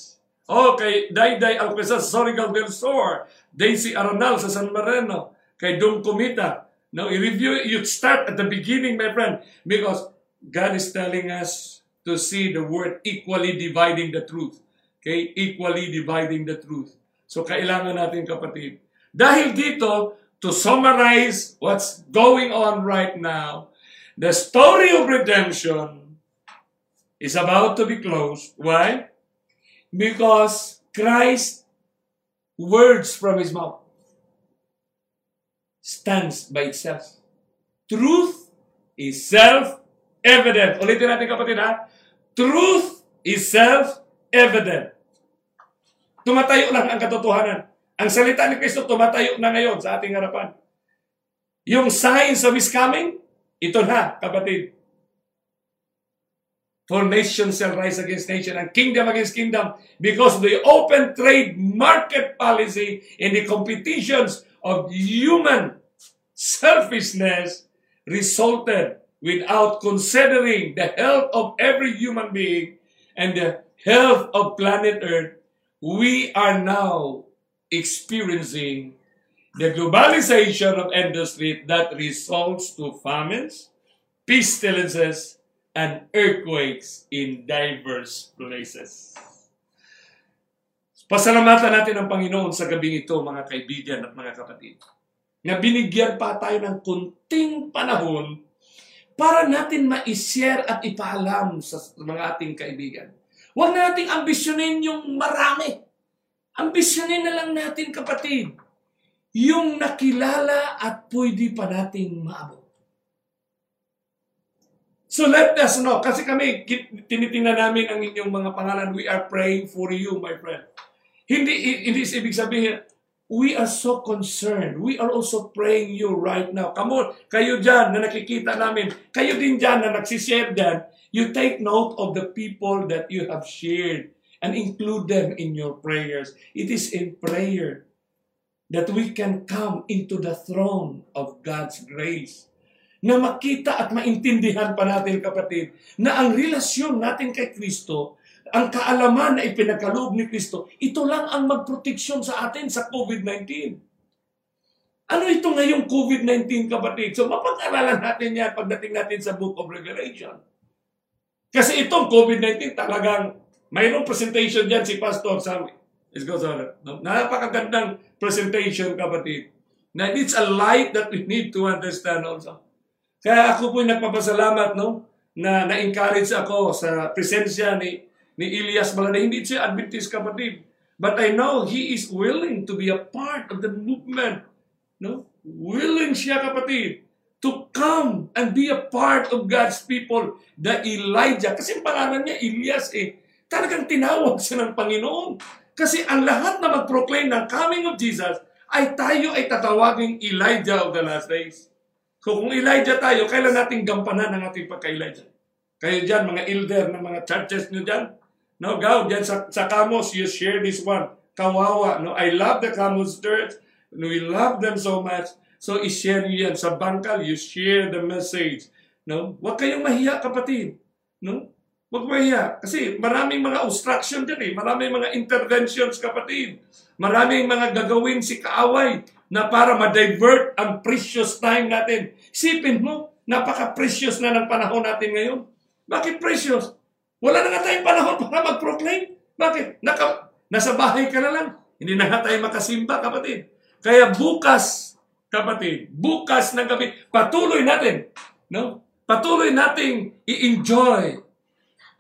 Oh, kay Dayday Alquezas, Sorigal del Sor, Daisy Aronal sa San Marino, kay Dong Kumita. Now, i-review, you start at the beginning, my friend, because God is telling us to see the word equally dividing the truth. Okay? Equally dividing the truth. So, kailangan natin, kapatid. Dahil dito, to summarize what's going on right now, the story of redemption is about to be closed. Why? Because Christ words from his mouth stands by itself. Truth is self-evident. Ulitin natin kapatid ha. Truth is self-evident. Tumatayo lang ang katotohanan. Ang salita ni Kristo tumatayo na ngayon sa ating harapan. Yung signs of His coming, ito na, kapatid. For nation shall rise against nation and kingdom against kingdom because the open trade market policy and the competitions of human selfishness resulted without considering the health of every human being and the health of planet Earth, we are now experiencing the globalization of industry that results to famines, pestilences, and earthquakes in diverse places. Pasalamatan natin ang Panginoon sa gabing ito, mga kaibigan at mga kapatid. na binigyan pa tayo ng kunting panahon para natin ma-share at ipaalam sa mga ating kaibigan. Huwag na nating ambisyonin yung marami. Ambisyonin na lang natin, kapatid, yung nakilala at pwede pa nating maabot. So let us know, kasi kami, tinitingnan namin ang inyong mga pangalan. We are praying for you, my friend. Hindi, hindi ibig sabihin, we are so concerned. We are also praying you right now. Kamu, kayo dyan na nakikita namin, kayo din dyan na nagsishare dyan, you take note of the people that you have shared and include them in your prayers. It is in prayer that we can come into the throne of God's grace na makita at maintindihan pa natin kapatid na ang relasyon natin kay Kristo, ang kaalaman na ipinagkaloob ni Kristo, ito lang ang magproteksyon sa atin sa COVID-19. Ano ito ngayong COVID-19 kapatid? So mapag-aralan natin yan pagdating natin sa Book of Revelation. Kasi itong COVID-19 talagang mayroong presentation dyan si Pastor Sammy. Let's go, sir. Napakagandang presentation kapatid. Na it's a light that we need to understand also. Kaya ako po nagpapasalamat no na na-encourage ako sa presensya ni ni Elias Balada. Hindi siya Adventist kapatid. But I know he is willing to be a part of the movement. No? Willing siya kapatid to come and be a part of God's people. The Elijah. Kasi pangalan niya Elias eh. Talagang tinawag siya ng Panginoon. Kasi ang lahat na mag-proclaim ng coming of Jesus ay tayo ay tatawaging Elijah of the last days. So kung Elijah tayo, kailan natin gampanan ang ating pagka-Elijah? Kayo dyan, mga elder ng mga churches nyo dyan. No, go, dyan sa, sa Kamos, you share this one. Kawawa. No, I love the Kamos church. We love them so much. So, i-share nyo yan. Sa Bangkal, you share the message. No? Huwag kayong mahiya, kapatid. No? Huwag mahiya. Kasi maraming mga obstruction dyan eh. Maraming mga interventions, kapatid. Maraming mga gagawin si kaaway na para ma-divert ang precious time natin. Isipin mo, napaka-precious na ng panahon natin ngayon. Bakit precious? Wala na nga tayong panahon para mag-proclaim. Bakit? Naka, nasa bahay ka na lang. Hindi na nga tayo makasimba, kapatid. Kaya bukas, kapatid, bukas ng gabi, patuloy natin, no? Patuloy nating i-enjoy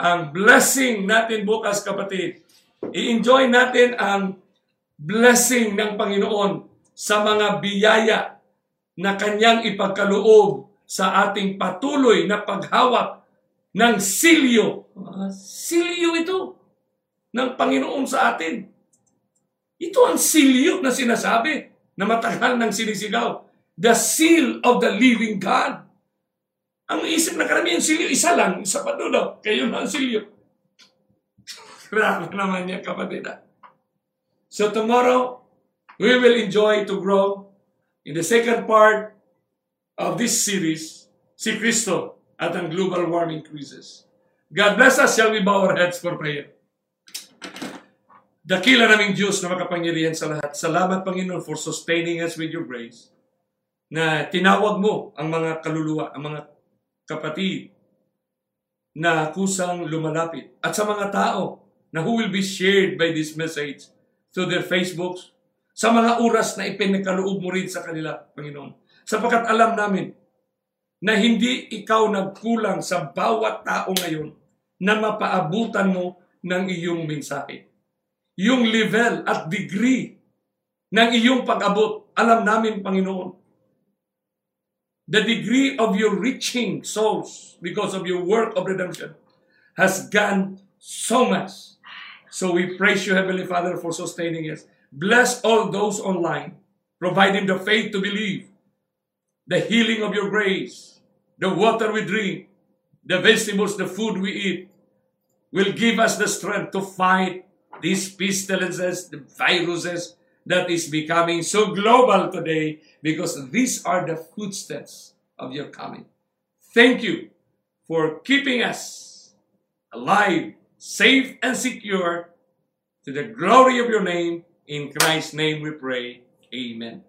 ang blessing natin bukas, kapatid. I-enjoy natin ang blessing ng Panginoon sa mga biyaya na kanyang ipagkaloob sa ating patuloy na paghawak ng silyo. Silyo ito ng Panginoon sa atin. Ito ang silyo na sinasabi na matagal nang sinisigaw. The seal of the living God. Ang isip na karamihan silyo, isa lang, isa pa doon. Kayo na ang silyo. [LAUGHS] Grabe naman yan, kapatid. So tomorrow, we will enjoy to grow in the second part of this series, si Kristo at ang global warming crisis. God bless us. Shall we bow our heads for prayer? Dakila naming Diyos na makapangyarihan sa lahat. Salamat, Panginoon, for sustaining us with your grace. Na tinawag mo ang mga kaluluwa, ang mga kapatid na kusang lumalapit. At sa mga tao na who will be shared by this message through their Facebooks, sa mga oras na ipinagkaloob mo rin sa kanila, Panginoon. Sapagkat alam namin na hindi ikaw nagkulang sa bawat tao ngayon na mapaabutan mo ng iyong mensahe. Yung level at degree ng iyong pag-abot, alam namin, Panginoon. The degree of your reaching souls because of your work of redemption has gone so much. So we praise you, Heavenly Father, for sustaining us. Bless all those online. Provide them the faith to believe, the healing of your grace, the water we drink, the vegetables, the food we eat, will give us the strength to fight these pestilences, the viruses that is becoming so global today because these are the footsteps of your coming. Thank you for keeping us alive, safe, and secure to the glory of your name In Christ's name we pray. Amen.